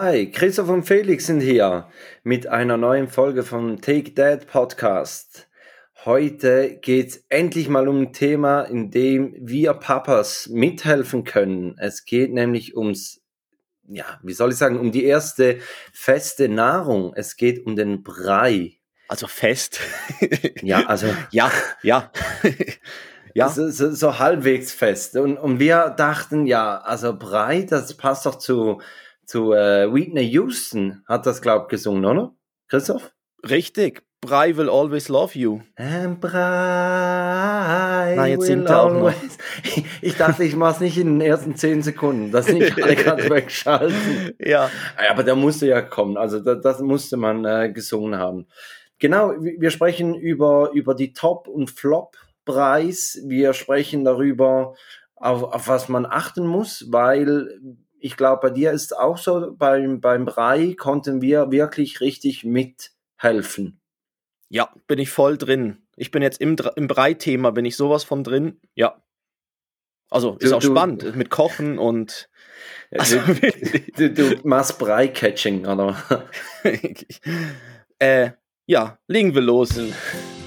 Hi, Christoph und Felix sind hier mit einer neuen Folge vom Take That Podcast. Heute geht's endlich mal um ein Thema, in dem wir Papas mithelfen können. Es geht nämlich ums, ja, wie soll ich sagen, um die erste feste Nahrung. Es geht um den Brei. Also fest. Ja, also ja, ja. ja. so, so, so halbwegs fest. Und, und wir dachten, ja, also Brei, das passt doch zu, zu äh, Whitney Houston, hat das, glaub ich, gesungen, oder? Christoph? Richtig. Brei will always love you. And Brei Na, jetzt will er auch always- Ich dachte, ich mach's nicht in den ersten zehn Sekunden, dass nicht alle gerade wegschalten. Ja. Aber der musste ja kommen, also das, das musste man äh, gesungen haben. Genau, wir wir sprechen über, über die Top- und Flop-Preis. Wir sprechen darüber, auf, auf was man achten muss, weil ich glaube, bei dir ist auch so, beim, beim Brei konnten wir wirklich richtig mithelfen. Ja, bin ich voll drin. Ich bin jetzt im, im Brei-Thema, bin ich sowas von drin. Ja. Also, ist Du- auch du- spannend mit Kochen und. Also, Du, du machst Brei-Catching, oder? äh, ja, legen wir los.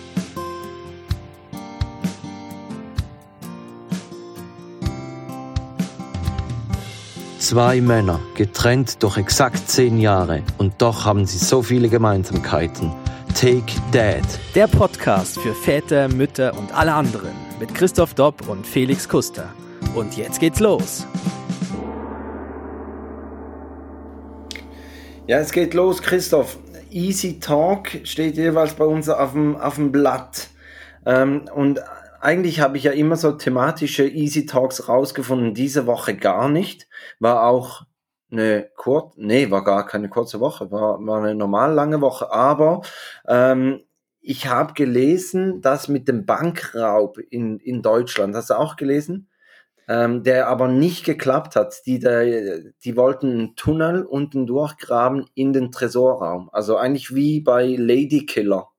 Zwei Männer, getrennt durch exakt zehn Jahre und doch haben sie so viele Gemeinsamkeiten. Take Dad. Der Podcast für Väter, Mütter und alle anderen mit Christoph Dopp und Felix Kuster. Und jetzt geht's los. Ja, es geht los, Christoph. Easy Talk steht jeweils bei uns auf dem, auf dem Blatt. Ähm, und eigentlich habe ich ja immer so thematische Easy Talks rausgefunden. Diese Woche gar nicht. War auch eine kurz, nee, war gar keine kurze Woche, war, war eine normal lange Woche. Aber ähm, ich habe gelesen, dass mit dem Bankraub in, in Deutschland, hast du auch gelesen? ähm, der aber nicht geklappt hat. Die, der, die wollten einen Tunnel unten durchgraben in den Tresorraum. Also eigentlich wie bei Lady Killer.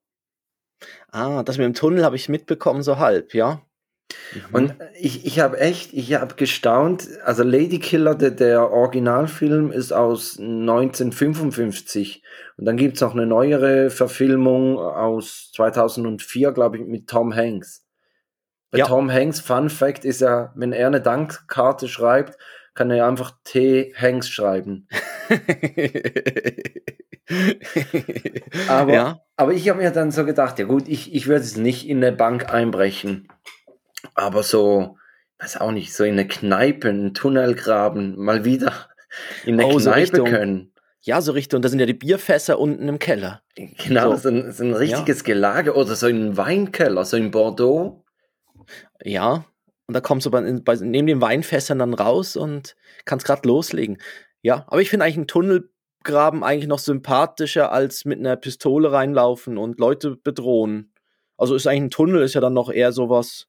Ah, das mit dem Tunnel habe ich mitbekommen, so halb, ja. Und ich, ich habe echt, ich habe gestaunt. Also Lady Killer, der, der Originalfilm ist aus 1955. Und dann gibt's noch eine neuere Verfilmung aus 2004, glaube ich, mit Tom Hanks. Bei Ja. Tom Hanks, Fun Fact ist ja, wenn er eine Dankkarte schreibt, kann er einfach T. Hanks schreiben. Aber, ja. aber ich habe mir dann so gedacht, ja gut, ich, ich würde es nicht in eine Bank einbrechen. Aber so, weiß auch nicht, so in eine Kneipe, einen Tunnel graben, mal wieder in eine Oh, so Kneipe Richtung- können. Ja, so Richtung, da sind ja die Bierfässer unten im Keller. Genau, So. so, ein, so ein richtiges Gelage oder so in einen Weinkeller, so in Bordeaux. Ja, und da kommst du bei, bei, neben den Weinfässern dann raus und kannst gerade loslegen. Ja, aber ich finde eigentlich einen Tunnelgraben eigentlich noch sympathischer als mit einer Pistole reinlaufen und Leute bedrohen. Also ist eigentlich ein Tunnel, ist ja dann noch eher sowas,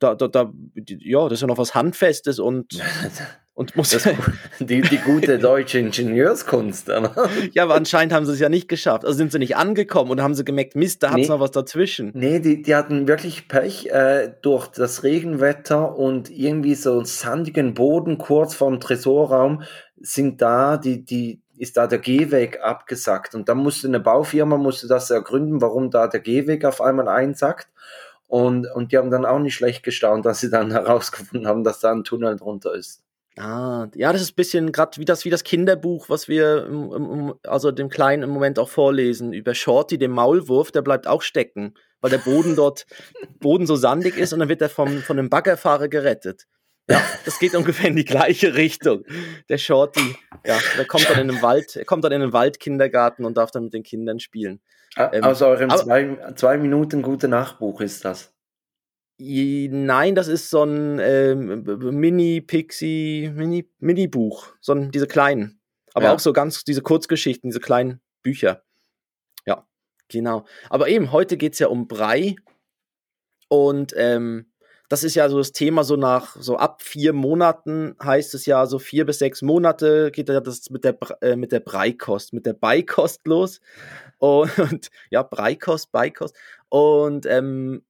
da, da, da, ja, das ist ja noch was Handfestes und, und muss. Das, die, die gute deutsche Ingenieurskunst. aber- ja, aber anscheinend haben sie es ja nicht geschafft. Also sind sie nicht angekommen und haben sie gemerkt, Mist, da hat's Nee. noch was dazwischen. Nee, die, die hatten wirklich Pech äh, durch das Regenwetter und irgendwie so einen sandigen Boden kurz vorm Tresorraum sind da, die, die, ist da der Gehweg abgesackt. Und dann musste eine Baufirma musste das ergründen, warum da der Gehweg auf einmal einsackt. Und, und die haben dann auch nicht schlecht gestaunt, dass sie dann herausgefunden haben, dass da ein Tunnel drunter ist. Ah, ja, das ist ein bisschen gerade wie das, wie das Kinderbuch, was wir im, im, also dem Kleinen im Moment auch vorlesen, über Shorty, den Maulwurf, der bleibt auch stecken, weil der Boden dort, Boden so sandig ist und dann wird er vom, von einem Baggerfahrer gerettet. Ja, das geht ungefähr in die gleiche Richtung. Der Shorty, ja, der kommt dann in den Wald, er kommt dann in den Waldkindergarten und darf dann mit den Kindern spielen. Ähm, Aus eurem aber- zwei, zwei Minuten gute Nachbuch ist das. Nein, das ist so ein ähm, Mini-Pixie, Mini- Mini-Buch, so ein, diese kleinen. Aber Ja. auch so ganz diese Kurzgeschichten, diese kleinen Bücher. Ja, genau. Aber eben, heute geht es ja um Brei. Und ähm, das ist ja so das Thema, so nach, so ab vier Monaten heißt es ja, so vier bis sechs Monate geht ja das mit der, äh, mit der Breikost, mit der Beikost los. Und, ja, Breikost, Beikost. Und ähm,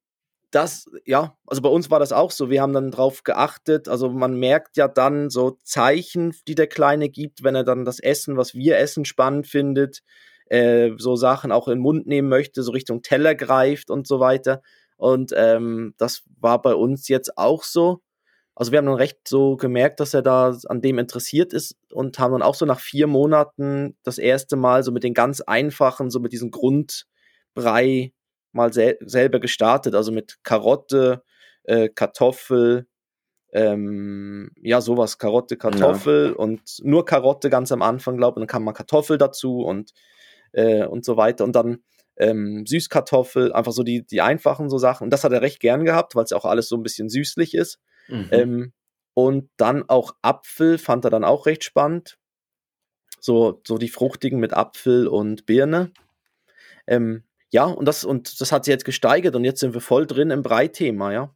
das, ja, also bei uns war das auch so. Wir haben dann drauf geachtet. Also man merkt ja dann so Zeichen, die der Kleine gibt, wenn er dann das Essen, was wir essen, spannend findet, äh, so Sachen auch in den Mund nehmen möchte, so Richtung Teller greift und so weiter. Und ähm, das war bei uns jetzt auch so. Also wir haben dann recht so gemerkt, dass er da an dem interessiert ist und haben dann auch so nach vier Monaten das erste Mal so mit den ganz einfachen, so mit diesem Grundbrei mal sel selber gestartet, also mit Karotte, äh, Kartoffel, ähm, ja, sowas, Karotte, Kartoffel ja. und nur Karotte ganz am Anfang, glaube ich, dann kam mal Kartoffel dazu und, äh, und so weiter und dann ähm, Süßkartoffel, einfach so die, die einfachen so Sachen und das hat er recht gern gehabt, weil es ja auch alles so ein bisschen süßlich ist. Mhm. Ähm, und dann auch Apfel fand er dann auch recht spannend. So, so die fruchtigen mit Apfel und Birne. Ähm, ja, und das, und das hat sich jetzt gesteigert und jetzt sind wir voll drin im Breithema, ja.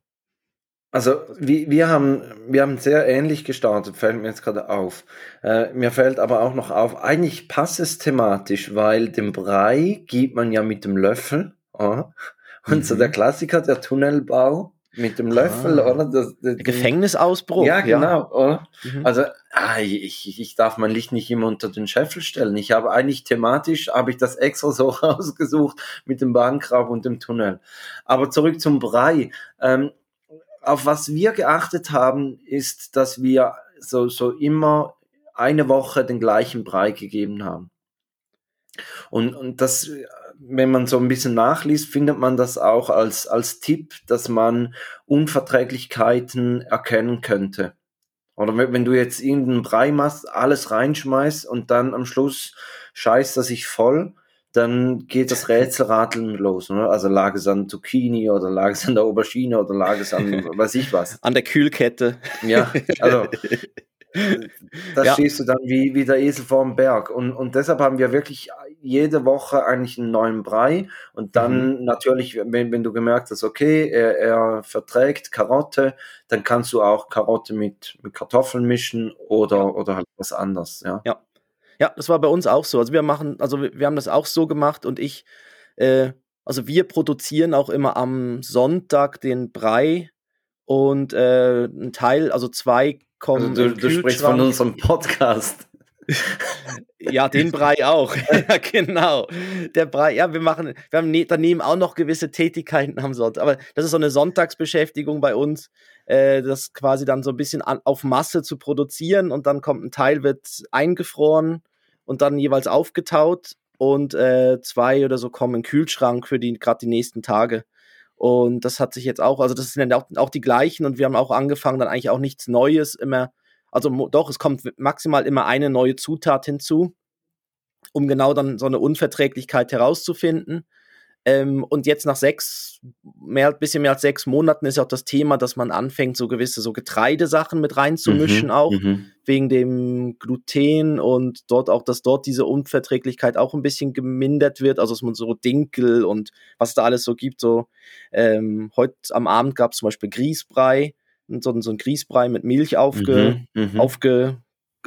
Also wir, wir, haben, wir haben sehr ähnlich gestartet, fällt mir jetzt gerade auf. Äh, mir fällt aber auch noch auf, eigentlich passt es thematisch, weil den Brei gibt man ja mit dem Löffel. Oh, und mhm. so der Klassiker, der Tunnelbau, mit dem Löffel, ah. oder? Das, das, Gefängnisausbruch. Ja, genau, ja. oder? Mhm. Also, ah, ich, ich darf mein Licht nicht immer unter den Scheffel stellen. Ich habe eigentlich thematisch, habe ich das extra so rausgesucht mit dem Bahngrab und dem Tunnel. Aber zurück zum Brei. Ähm, auf was wir geachtet haben, ist, dass wir so, so immer eine Woche den gleichen Brei gegeben haben. Und, und das wenn man so ein bisschen nachliest, findet man das auch als, als Tipp, dass man Unverträglichkeiten erkennen könnte. Oder wenn du jetzt irgendeinen Brei machst, alles reinschmeißt und dann am Schluss scheißt er sich voll, dann geht das Rätselrateln los. Ne? Also lag es an Zucchini oder lag es an der Aubergine oder lag es an weiß ich was. An der Kühlkette. Ja, also da ja. stehst du dann wie, wie der Esel vor dem Berg. Und, und deshalb haben wir wirklich jede Woche eigentlich einen neuen Brei. Und dann mhm. natürlich, wenn, wenn du gemerkt hast, okay, er, er verträgt Karotte, dann kannst du auch Karotte mit, mit Kartoffeln mischen oder, ja. oder halt was anderes. Ja. ja. Ja, das war bei uns auch so. Also wir machen, also wir haben das auch so gemacht und ich, äh, also wir produzieren auch immer am Sonntag den Brei und äh, ein Teil, also zwei kommen. Also du, du sprichst von unserem Podcast. Ja, den Brei auch. ja, genau. Der Brei, ja, wir machen, wir haben ne, daneben auch noch gewisse Tätigkeiten am Sonntag. Aber das ist so eine Sonntagsbeschäftigung bei uns, äh, das quasi dann so ein bisschen an, auf Masse zu produzieren und dann kommt ein Teil, wird eingefroren und dann jeweils aufgetaut und äh, zwei oder so kommen in den Kühlschrank für die gerade die nächsten Tage. Und das hat sich jetzt auch, also das sind dann auch, auch die gleichen und wir haben auch angefangen, dann eigentlich auch nichts Neues immer. Also doch, es kommt maximal immer eine neue Zutat hinzu, um genau dann so eine Unverträglichkeit herauszufinden. Ähm, und jetzt nach sechs, mehr, bisschen mehr als sechs Monaten ist ja auch das Thema, dass man anfängt, so gewisse so Getreidesachen mit reinzumischen mhm, auch, mhm. wegen dem Gluten und dort auch, dass dort diese Unverträglichkeit auch ein bisschen gemindert wird, also dass man so Dinkel und was da alles so gibt, so ähm, heute am Abend gab es zum Beispiel Grießbrei, so, so ein Grießbrei mit Milch aufge, mhm, mhm. aufge,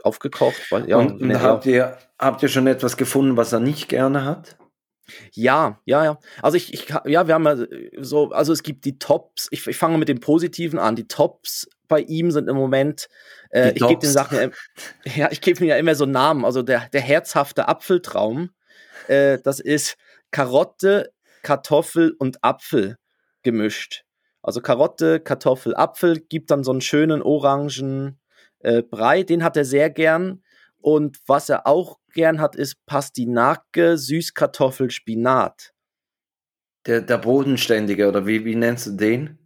aufgekocht. Ja, und, und habt, ihr, habt ihr schon etwas gefunden, was er nicht gerne hat? Ja, ja, ja. Also ich, ich ja, wir haben ja so, also es gibt die Tops, ich, ich fange mit dem Positiven an. Die Tops bei ihm sind im Moment, äh, ich gebe den Sachen, ja, ich gebe mir ja immer so Namen. Also der, der herzhafte Apfeltraum, äh, das ist Karotte, Kartoffel und Apfel gemischt. Also Karotte, Kartoffel, Apfel, gibt dann so einen schönen orangen äh, Brei, den hat er sehr gern. Und was er auch gern hat, ist Pastinake, Süßkartoffel, Spinat. Der, der Bodenständige, oder wie, wie nennst du den?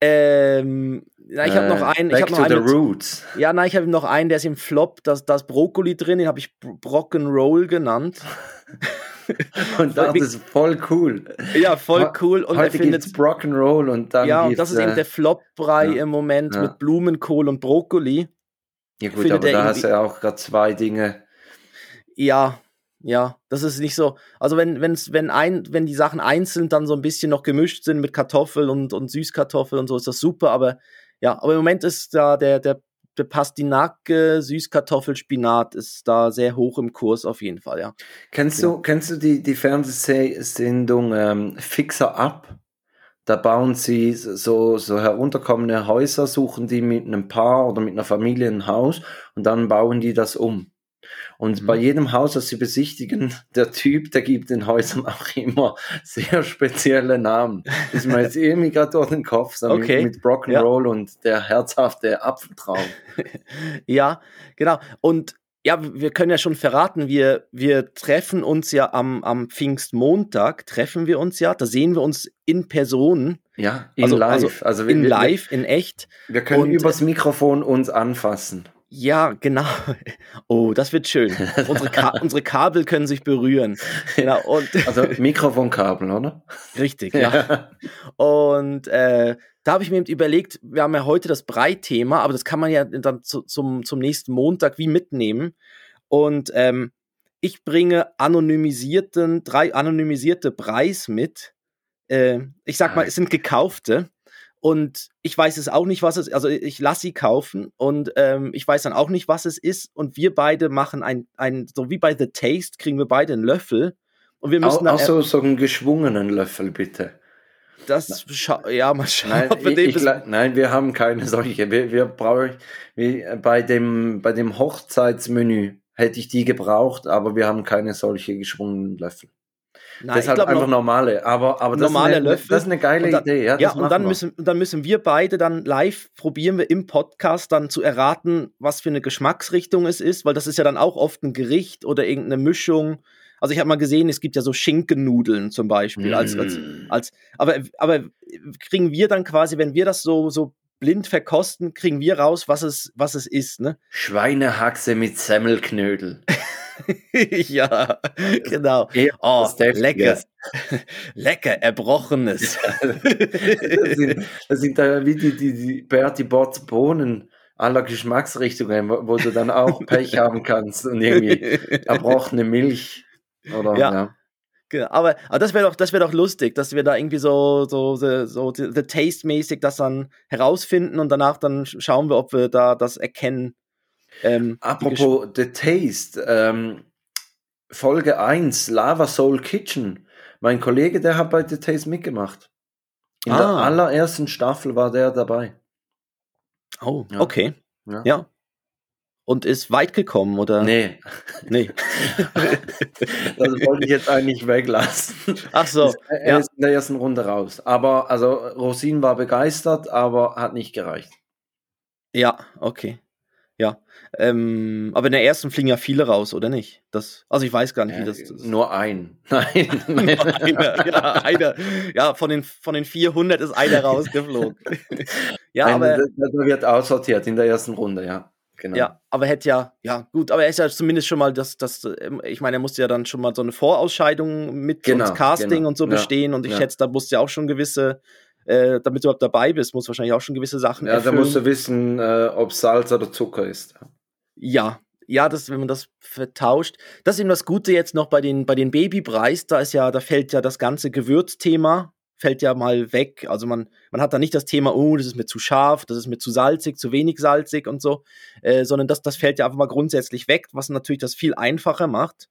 Ähm, na, ich habe noch äh, einen. Back ich habe noch einen. Mit, roots. Ja, nein, ich habe noch einen, der ist im Flop, da ist Brokkoli drin, den habe ich Brocken Roll genannt. und das ist voll cool. Ja, voll cool. Und Heute er findet Brocken Roll und dann. Ja, und das ist äh, eben der Flop-Brei ja, im Moment ja. mit Blumenkohl und Brokkoli. Ja, gut, aber da hast du ja auch gerade zwei Dinge ja, ja, das ist nicht so. Also wenn, wenn's, wenn ein, wenn die Sachen einzeln dann so ein bisschen noch gemischt sind mit Kartoffel und, und Süßkartoffel und so, ist das super, aber ja, aber im Moment ist da der, der, der Pastinake, Süßkartoffel, Spinat ist da sehr hoch im Kurs auf jeden Fall, ja. Kennst ja. du, kennst du die, die Fernsehsendung ähm, Fixer Up? da bauen sie so, so herunterkommende Häuser, suchen die mit einem Paar oder mit einer Familie ein Haus und dann bauen die das um. Und mhm. bei jedem Haus, das sie besichtigen, der Typ, der gibt den Häusern auch immer sehr spezielle Namen. Das ist mir jetzt irgendwie gerade durch den Kopf, so okay. mit, mit Rock'n'Roll ja. und der herzhafte Apfeltraum. ja, genau. Und ja, wir können ja schon verraten, wir, wir treffen uns ja am, am Pfingstmontag, treffen wir uns ja, da sehen wir uns in Person. Ja, in also, live. Also, also in wir, live, in echt. Wir können Und, übers Mikrofon uns anfassen. Ja, genau. Oh, das wird schön. Unsere, Ka unsere Kabel können sich berühren. Genau. Also Mikrofonkabel, oder? Richtig, ja. ja. Und äh, da habe ich mir überlegt, wir haben ja heute das Brei-Thema, aber das kann man ja dann zu, zum, zum nächsten Montag wie mitnehmen. Und ähm, ich bringe anonymisierten, drei anonymisierte Preis mit. Äh, ich sag mal, ah. es sind gekaufte. Und ich weiß es auch nicht, was es ist. Also ich lasse sie kaufen und ähm, ich weiß dann auch nicht, was es ist. Und wir beide machen ein, ein, so wie bei The Taste, kriegen wir beide einen Löffel. Und wir müssen auch, auch so, so einen geschwungenen Löffel, bitte. Das, ja, mal schauen. Nein, wir, ich, ich, nein wir haben keine solche. Wir, wir brauchen, wir, bei, dem, bei dem Hochzeitsmenü hätte ich die gebraucht, aber wir haben keine solche geschwungenen Löffel. Nein, Deshalb glaub, einfach normale. Aber, aber das, normale ist eine, Löffel. das ist eine geile dann, Idee. Ja, ja und dann müssen, dann müssen wir beide dann live probieren wir im Podcast dann zu erraten, was für eine Geschmacksrichtung es ist, weil das ist ja dann auch oft ein Gericht oder irgendeine Mischung. Also ich habe mal gesehen, es gibt ja so Schinkennudeln zum Beispiel. Mm. Als, als, mm. als, aber, aber kriegen wir dann quasi, wenn wir das so, so blind verkosten, kriegen wir raus, was es, was es ist, ne? Schweinehaxe mit Semmelknödel. ja, genau. Oh, lecker. lecker, erbrochenes. das, sind, das sind da wie die, die, die Bertie Botts Bohnen aller Geschmacksrichtungen, wo, wo, du dann auch Pech haben kannst und irgendwie erbrochene Milch. Oder, ja. ja. Genau, aber, aber das wäre doch, das wäre doch lustig, dass wir da irgendwie so, so, so, so the, the Taste-mäßig das dann herausfinden und danach dann schauen wir, ob wir da das erkennen. Ähm, Apropos The Taste, ähm, Folge 1, Lava Soul Kitchen. Mein Kollege, der hat bei The Taste mitgemacht. In ah. der allerersten Staffel war der dabei. Oh, ja. okay. Ja. ja. Und ist weit gekommen, oder? Nee. Nee. das wollte ich jetzt eigentlich weglassen. Ach so. Er ja. ist in der ersten Runde raus. Aber, also, Rosin war begeistert, aber hat nicht gereicht. Ja, okay. Ja. Ähm, aber in der ersten fliegen ja viele raus, oder nicht? Das, also ich weiß gar nicht, wie das, das Nur ein. Nein. nur einer, ja, einer. Ja, von den, von den 400 ist einer rausgeflogen. ja, Nein, aber. Das wird aussortiert in der ersten Runde, ja. Genau. Ja, aber hätte ja, ja, gut, aber er ist ja zumindest schon mal das, das, ähm, ich meine, er musste ja dann schon mal so eine Vorausscheidung mit genau, und Casting genau. und so bestehen ja, und ich ja. schätze, da musste ja auch schon gewisse äh, damit du überhaupt dabei bist, muss wahrscheinlich auch schon gewisse Sachen Ja, erfüllen. da musst du wissen, äh, ob Salz oder Zucker ist. Ja, ja, das, wenn man das vertauscht. Das ist eben das Gute jetzt noch bei den, bei den Babypreis. Da ist ja, da fällt ja das ganze Gewürzthema fällt ja mal weg. Also man, man hat da nicht das Thema, oh, das ist mir zu scharf, das ist mir zu salzig, zu wenig salzig und so, äh, sondern das, das fällt ja einfach mal grundsätzlich weg, was natürlich das viel einfacher macht.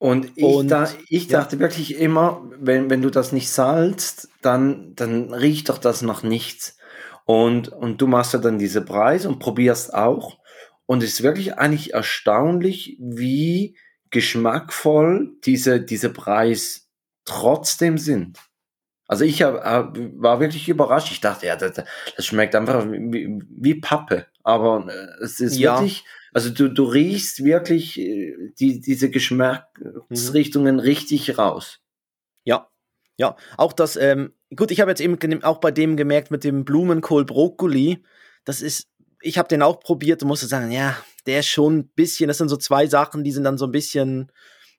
Und ich, und, da, ich dachte ja. wirklich immer, wenn, wenn du das nicht salzt, dann, dann riecht doch das nach nichts. Und, und du machst ja dann diese Preis und probierst auch. Und es ist wirklich eigentlich erstaunlich, wie geschmackvoll diese, diese Preis trotzdem sind. Also ich hab, hab, war wirklich überrascht. Ich dachte, ja, das, das schmeckt einfach wie, wie Pappe. Aber äh, es ist ja. wirklich also du, du riechst wirklich äh, die, diese Geschmacksrichtungen mhm. richtig raus. Ja, ja. Auch das, ähm, gut, ich habe jetzt eben auch bei dem gemerkt mit dem Blumenkohl Brokkoli, das ist, ich habe den auch probiert und musste sagen, ja, der ist schon ein bisschen, das sind so zwei Sachen, die sind dann so ein bisschen,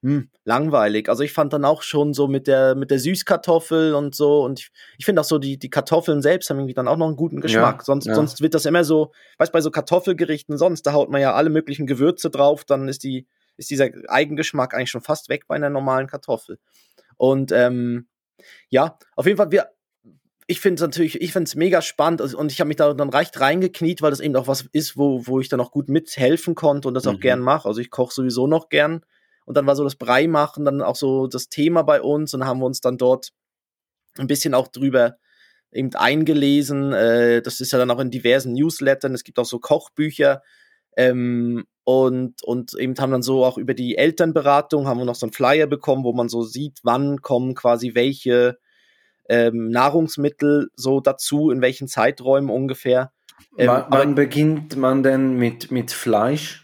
hm, langweilig. Also ich fand dann auch schon so mit der, mit der Süßkartoffel und so und ich, ich finde auch so, die, die Kartoffeln selbst haben irgendwie dann auch noch einen guten Geschmack. Ja, sonst, ja. sonst wird das immer so, weißt bei so Kartoffelgerichten sonst, da haut man ja alle möglichen Gewürze drauf, dann ist die, ist dieser Eigengeschmack eigentlich schon fast weg bei einer normalen Kartoffel. Und ähm, ja, auf jeden Fall, wir, ich finde es natürlich, ich finde es mega spannend und ich habe mich da dann recht reingekniet, weil das eben auch was ist, wo, wo ich dann auch gut mithelfen konnte und das auch mhm. gern mache. Also ich koche sowieso noch gern und dann war so das Brei machen, dann auch so das Thema bei uns und haben wir uns dann dort ein bisschen auch drüber eben eingelesen. Äh, das ist ja dann auch in diversen Newslettern. Es gibt auch so Kochbücher. Ähm, und, und eben haben dann so auch über die Elternberatung haben wir noch so einen Flyer bekommen, wo man so sieht, wann kommen quasi welche ähm, Nahrungsmittel so dazu, in welchen Zeiträumen ungefähr. Ähm, wann, wann beginnt man denn mit, mit Fleisch?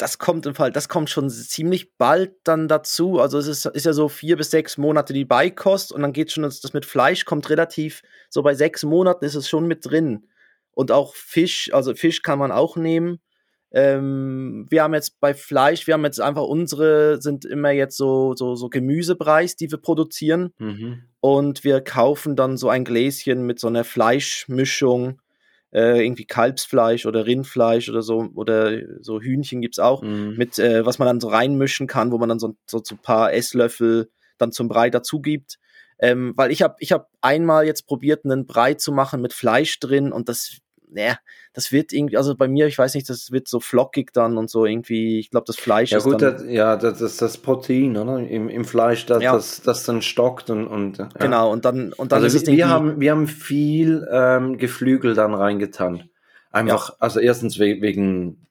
Das kommt im Fall, das kommt schon ziemlich bald dann dazu. Also es ist, ist ja so vier bis sechs Monate die Beikost und dann geht schon das, das mit Fleisch kommt relativ, so bei sechs Monaten ist es schon mit drin. Und auch Fisch, also Fisch kann man auch nehmen. Ähm, wir haben jetzt bei Fleisch, wir haben jetzt einfach unsere, sind immer jetzt so, so, so Gemüsepreis, die wir produzieren. Mhm. Und wir kaufen dann so ein Gläschen mit so einer Fleischmischung, äh, irgendwie Kalbsfleisch oder Rindfleisch oder so, oder so Hühnchen gibt's auch, mhm. mit, äh, was man dann so reinmischen kann, wo man dann so, so, so ein paar Esslöffel dann zum Brei dazu gibt. Ähm, weil ich habe ich hab einmal jetzt probiert, einen Brei zu machen mit Fleisch drin und das naja, das wird irgendwie, also bei mir, ich weiß nicht, das wird so flockig dann und so irgendwie, ich glaube, das Fleisch ja, ist gut, dann... Das, ja, das ist das Protein, oder? Im, im Fleisch, das, ja. das, das dann stockt und... und ja. Genau, und dann, und dann also ist es wir haben, wir haben viel ähm, Geflügel dann reingetan. Einfach, ja. also erstens wegen,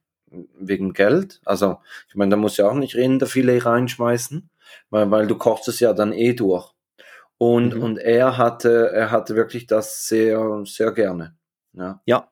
wegen Geld, also ich meine, da muss ja auch nicht Rinderfilet reinschmeißen, weil, weil du kochst es ja dann eh durch. Und, mhm. und er hatte, er hatte wirklich das sehr, sehr gerne. Ja. ja.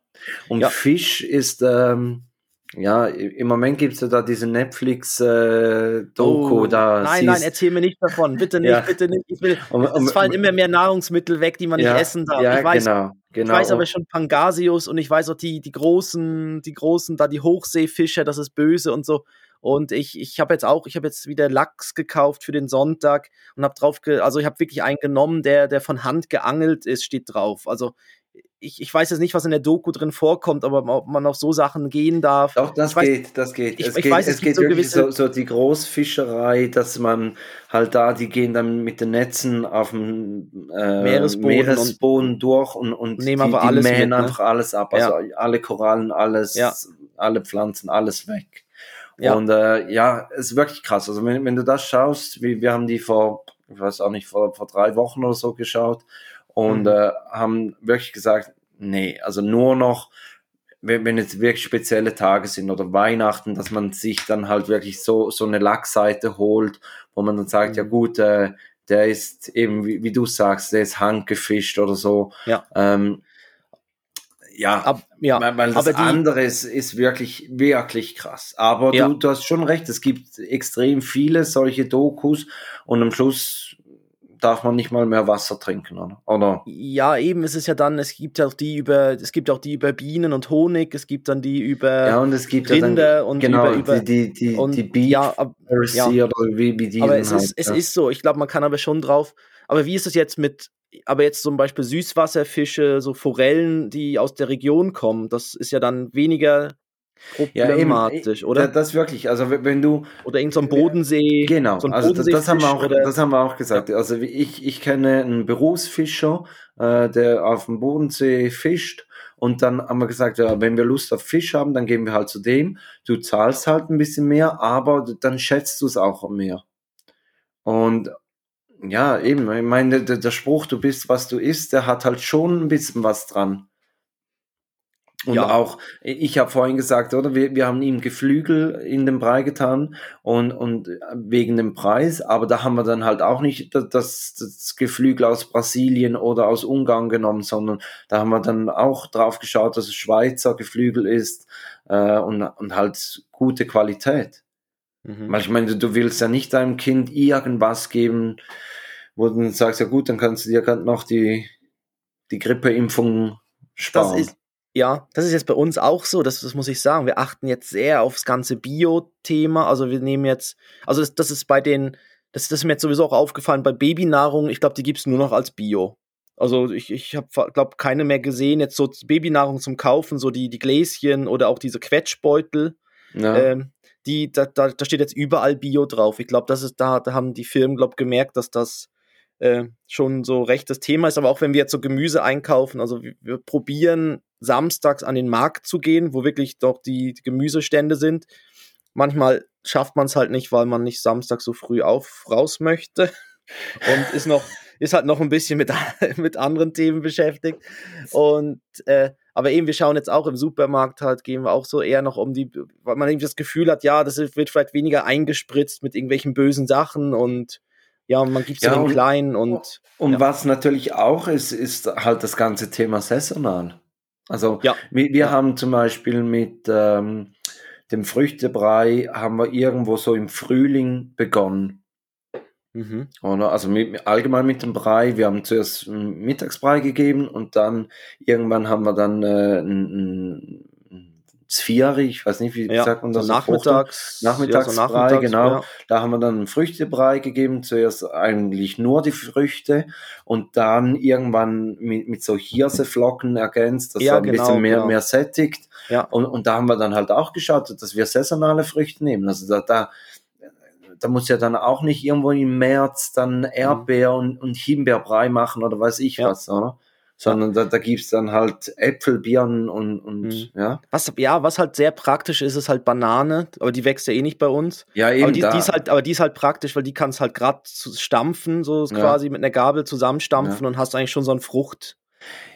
Und ja. Fisch ist, ähm, ja, im Moment gibt es ja da diese Netflix-Doku. Äh, oh, da nein, nein, erzähl mir nicht davon. Bitte nicht, ja. bitte nicht. Ich will, um, um, es fallen immer mehr Nahrungsmittel weg, die man ja, nicht essen darf. Ja, ich weiß, genau, genau. Ich weiß aber schon Pangasius und ich weiß auch die, die großen, die großen, da die Hochseefische, das ist böse und so. Und ich, ich habe jetzt auch, ich habe jetzt wieder Lachs gekauft für den Sonntag und habe drauf, ge also ich habe wirklich einen genommen, der, der von Hand geangelt ist, steht drauf. Also ich, ich weiß jetzt nicht, was in der Doku drin vorkommt, aber ob man auf so Sachen gehen darf. Doch, das weiß, geht, das geht. Ich, es ich geht, weiß, es, es geht so wirklich so, so die Großfischerei, dass man halt da, die gehen dann mit den Netzen auf dem äh, Meeresboden, Meeresboden und, durch und, und nehmen die, die alles mähen mit, ne? einfach alles ab. Also ja. alle Korallen, alles, ja. alle Pflanzen, alles weg. Ja. Und äh, ja, es ist wirklich krass. Also wenn, wenn du das schaust, wie, wir haben die vor, ich weiß auch nicht, vor, vor drei Wochen oder so geschaut und mhm. äh, haben wirklich gesagt, nee, also nur noch, wenn, wenn jetzt wirklich spezielle Tage sind oder Weihnachten, dass man sich dann halt wirklich so, so eine Lackseite holt, wo man dann sagt, mhm. ja gut, äh, der ist eben, wie, wie, du sagst, der ist handgefischt oder so. Ja. Ähm, ja, Ab, ja, weil, weil das die, andere ist, ist wirklich, wirklich krass. Aber ja. du, du hast schon recht, es gibt extrem viele solche Dokus und am Schluss darf man nicht mal mehr Wasser trinken, oder? oder? Ja, eben, es ist ja dann, es gibt ja auch die über, es gibt auch die über Bienen und Honig, es gibt dann die über ja, und es gibt Rinder ja dann, und genau, über, über die, die, die, und, die Beef ja, ab, ja. oder wie, wie die Aber es, halt, ist, es ja. ist so, ich glaube, man kann aber schon drauf, aber wie ist es jetzt mit, aber jetzt zum Beispiel Süßwasserfische, so Forellen, die aus der Region kommen, das ist ja dann weniger problematisch, ja, oder? Das wirklich, also wenn du oder irgend so ein Bodensee, genau, so also das, das haben wir auch, oder? das haben wir auch gesagt. Also ich, ich kenne einen Berufsfischer, äh, der auf dem Bodensee fischt und dann haben wir gesagt, ja, wenn wir Lust auf Fisch haben, dann gehen wir halt zu dem. Du zahlst halt ein bisschen mehr, aber dann schätzt du es auch mehr. Und ja, eben, ich meine, der, der Spruch, du bist, was du isst, der hat halt schon ein bisschen was dran. Und ja. auch, ich habe vorhin gesagt, oder? Wir, wir haben ihm Geflügel in den Brei getan und, und wegen dem Preis, aber da haben wir dann halt auch nicht das, das Geflügel aus Brasilien oder aus Ungarn genommen, sondern da haben wir dann auch drauf geschaut, dass es Schweizer Geflügel ist äh, und, und halt gute Qualität. Mhm. Weil ich meine, du willst ja nicht deinem Kind irgendwas geben, wo du sagst, ja gut, dann kannst du dir gerade noch die, die Grippeimpfung sparen. Das ist, ja, das ist jetzt bei uns auch so, das, das muss ich sagen. Wir achten jetzt sehr aufs ganze Bio-Thema. Also wir nehmen jetzt, also das, das ist bei den, das, das ist mir jetzt sowieso auch aufgefallen, bei Babynahrung, ich glaube, die gibt's nur noch als Bio. Also ich, ich habe, glaube keine mehr gesehen, jetzt so Babynahrung zum Kaufen, so die, die Gläschen oder auch diese Quetschbeutel. Ja. Ähm, die, da, da, da steht jetzt überall Bio drauf. Ich glaube, das ist, da, da haben die Firmen, glaube gemerkt, dass das äh, schon so recht das Thema ist. Aber auch wenn wir jetzt so Gemüse einkaufen, also wir, wir probieren samstags an den Markt zu gehen, wo wirklich doch die, Gemüsestände sind. Manchmal schafft man es halt nicht, weil man nicht samstags so früh auf raus möchte und ist noch ist halt noch ein bisschen mit, mit anderen Themen beschäftigt. Und äh, aber eben, wir schauen jetzt auch im Supermarkt halt, gehen wir auch so eher noch um die, weil man irgendwie das Gefühl hat, ja, das wird vielleicht weniger eingespritzt mit irgendwelchen bösen Sachen und ja, man gibt es ja, den Kleinen und. Und ja. was natürlich auch ist, ist halt das ganze Thema saisonal. Also ja. wir, wir haben zum Beispiel mit ähm, dem Früchtebrei haben wir irgendwo so im Frühling begonnen. Mhm. Oder? Also mit, allgemein mit dem Brei. Wir haben zuerst Mittagsbrei gegeben und dann irgendwann haben wir dann äh, ein, Zvieri, ich weiß nicht, wie ja, sagt man das? So nachmittags, Nachmittagsbrei, ja, so nachmittags, genau. Ja. Da haben wir dann einen Früchtebrei gegeben, zuerst eigentlich nur die Früchte und dann irgendwann mit, mit so Hirseflocken ergänzt, dass ja, er ein genau, bisschen mehr, genau. mehr sättigt. Ja. Und, und da haben wir dann halt auch geschaut, dass wir saisonale Früchte nehmen. Also da, da da muss ja dann auch nicht irgendwo im März dann Erdbeer mhm. und, und Himbeerbrei machen oder weiß ich ja. was, oder? Sondern da, da gibt es dann halt Äpfel, Birnen und, und mhm. ja. Was, ja, was halt sehr praktisch ist, ist halt Banane, aber die wächst ja eh nicht bei uns. Ja, eben. Aber die, die ist halt, aber die ist halt praktisch, weil die kannst halt gerade stampfen, so ja. quasi mit einer Gabel zusammenstampfen ja. und hast eigentlich schon so ein Frucht.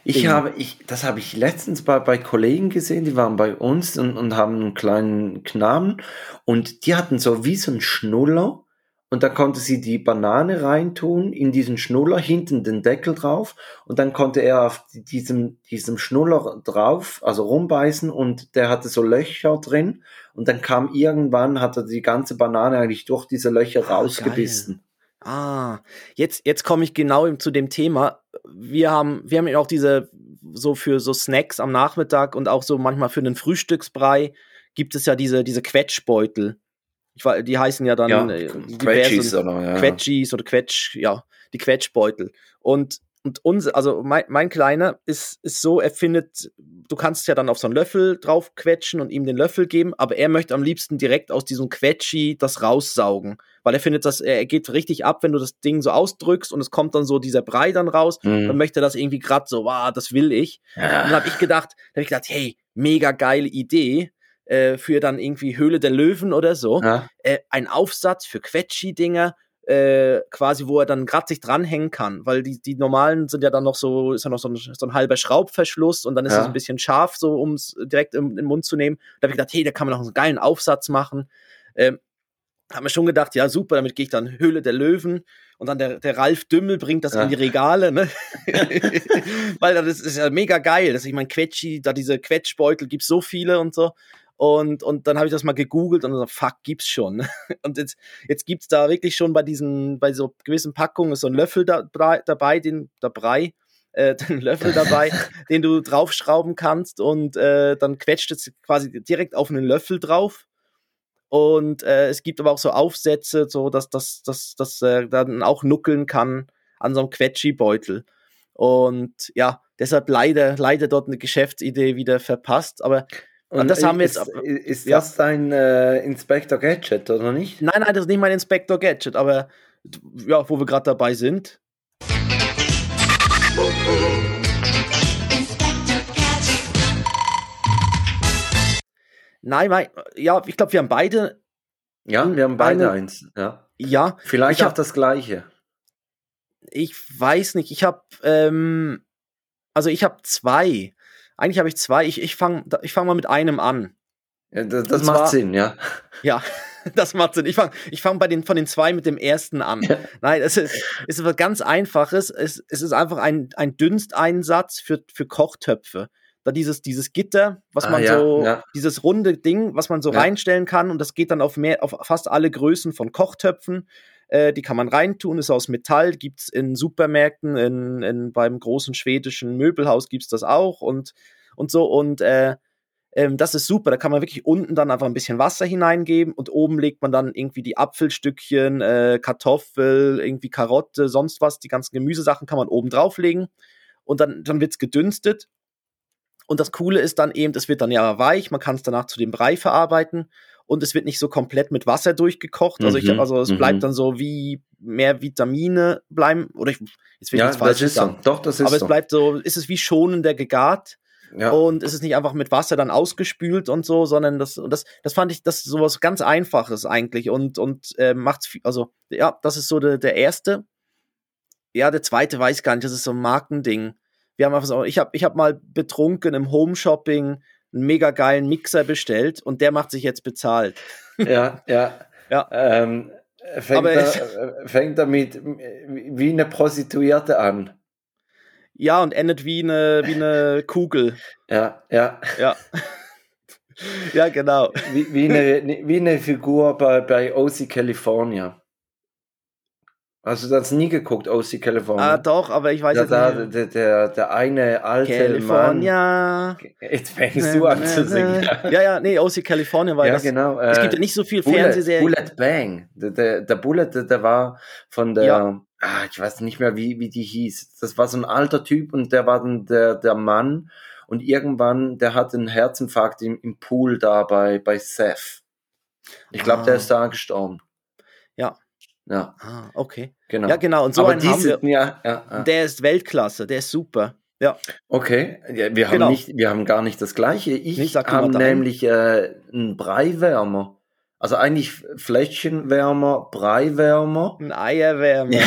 Ich habe, ich, das habe ich letztens bei, bei Kollegen gesehen, die waren bei uns und, und haben einen kleinen Knaben und die hatten so wie so einen Schnuller und da konnte sie die Banane reintun in diesen Schnuller, hinten den Deckel drauf und dann konnte er auf diesem, diesem Schnuller drauf, also rumbeißen und der hatte so Löcher drin und dann kam irgendwann, hat er die ganze Banane eigentlich durch diese Löcher ah, rausgebissen. Geil. Ah, jetzt, jetzt komme ich genau zu dem Thema. Wir haben, wir haben ja auch diese, so für so Snacks am Nachmittag und auch so manchmal für einen Frühstücksbrei gibt es ja diese, diese Quetschbeutel. Ich, die heißen ja dann ja, äh, Quetschis oder, ja. Quetschis oder Quetsch, ja, die Quetschbeutel. Und und unser, also mein, mein Kleiner ist, ist so, er findet, du kannst ja dann auf so einen Löffel drauf quetschen und ihm den Löffel geben, aber er möchte am liebsten direkt aus diesem Quetschi das raussaugen, weil er findet, dass er, er geht richtig ab, wenn du das Ding so ausdrückst und es kommt dann so dieser Brei dann raus, mhm. dann möchte er das irgendwie gerade so, wow, das will ich. Ja. Und dann habe ich gedacht, dann habe ich gedacht, hey, mega geile Idee äh, für dann irgendwie Höhle der Löwen oder so. Ja. Äh, ein Aufsatz für Quetschi-Dinger äh, quasi, wo er dann gerade sich dranhängen kann, weil die, die normalen sind ja dann noch so, ist ja noch so ein, so ein halber Schraubverschluss und dann ist ja. es ein bisschen scharf, so um es direkt im, im, Mund zu nehmen. Da habe ich gedacht, hey, da kann man noch einen geilen Aufsatz machen. Ähm, habe mir schon gedacht, ja super, damit gehe ich dann Höhle der Löwen und dann der, der Ralf Dümmel bringt das ja. in die Regale, ne? Weil das ist ja mega geil. dass ich mein Quetschi, da diese Quetschbeutel gibt so viele und so. Und, und dann habe ich das mal gegoogelt und so, fuck, gibt's schon. Und jetzt, jetzt gibt's da wirklich schon bei diesen, bei so gewissen Packungen so einen Löffel da, dabei, den, dabei, äh, den Löffel dabei, den du draufschrauben kannst und äh, dann quetscht es quasi direkt auf einen Löffel drauf. Und äh, es gibt aber auch so Aufsätze, so dass das dass, dass, äh, dann auch nuckeln kann an so einem Quetschi-Beutel. Und ja, deshalb leider, leider dort eine Geschäftsidee wieder verpasst. Aber und das haben wir jetzt. Ist, ist ja. das dein äh, Inspector Gadget oder nicht? Nein, nein, das ist nicht mein Inspector Gadget, aber ja, wo wir gerade dabei sind. Nein, mein, ja, ich glaube, wir haben beide. Ja, wir haben beide eine, eins. Ja. Ja. Vielleicht auch hab, das gleiche. Ich weiß nicht. Ich habe, ähm, also ich habe zwei. Eigentlich habe ich zwei. Ich, ich fange ich fang mal mit einem an. Ja, das, das macht Sinn, ja. Ja, das macht Sinn. Ich fange ich fang bei den, von den zwei mit dem ersten an. Ja. Nein, es ist, es ist was ganz Einfaches. Es, es ist einfach ein, ein Dünsteinsatz für, für Kochtöpfe. Da dieses, dieses Gitter, was ah, man ja, so, ja. dieses runde Ding, was man so reinstellen kann und das geht dann auf mehr, auf fast alle Größen von Kochtöpfen. Äh, die kann man reintun, ist aus Metall, gibt es in Supermärkten, in, in, beim großen schwedischen Möbelhaus gibt es das auch und, und so. Und äh, ähm, das ist super. Da kann man wirklich unten dann einfach ein bisschen Wasser hineingeben und oben legt man dann irgendwie die Apfelstückchen, äh, Kartoffel, irgendwie Karotte, sonst was, die ganzen Gemüsesachen kann man oben drauflegen und dann, dann wird es gedünstet. Und das Coole ist dann eben, es wird dann ja weich, man kann es danach zu dem Brei verarbeiten und es wird nicht so komplett mit Wasser durchgekocht. Also, ich, mhm, also es bleibt mhm. dann so wie mehr Vitamine bleiben. Oder ich, jetzt will ich ja, falsch das ist. So. Doch, das ist Aber es so. bleibt so, ist es wie schonender gegart. Ja. Und es ist nicht einfach mit Wasser dann ausgespült und so, sondern das, das, das fand ich, das ist sowas ganz Einfaches eigentlich und, und äh, macht's, also, ja, das ist so der, der erste. ja, der zweite weiß ich gar nicht, das ist so ein Markending. Wir haben einfach so, ich habe ich hab mal betrunken im Home Shopping einen mega geilen Mixer bestellt und der macht sich jetzt bezahlt. Ja, ja. Ja. Ähm, fängt, es- äh, fängt damit wie eine Prostituierte an. Ja, und endet wie eine, wie eine Kugel. Ja, ja. Ja. ja, genau. Wie, wie, eine, wie eine Figur bei, bei OC California. Hast du das nie geguckt, OC California? Ah, doch, aber ich weiß ja, jetzt da, nicht. der, der, der eine alte California. Mann. Jetzt fängst du an zu singen. Ja, ja, nee, OC California war ja, das. genau. Es äh, gibt ja nicht so viel Bullet, Fernsehserien. Bullet Bang. Der, der, der Bullet, der, der war von der, Ja. ah, ich weiß nicht mehr, wie, wie die hieß. Das war so ein alter Typ und der war dann der, der Mann. Und irgendwann, der hat einen Herzinfarkt im, im Pool da bei, bei Seth. Ich glaube, Ah. der ist da gestorben. Ja. Ah, okay. genau. Ja, genau. Und so Aber einen haben wir. ja, ja, ja. Der ist Weltklasse, der ist super. Ja. Okay, ja, wir haben Genau. nicht, wir haben gar nicht das gleiche. Ich habe nämlich äh, einen Breiwärmer. Also eigentlich Fläschchenwärmer, Breiwärmer. Ein Eierwärmer.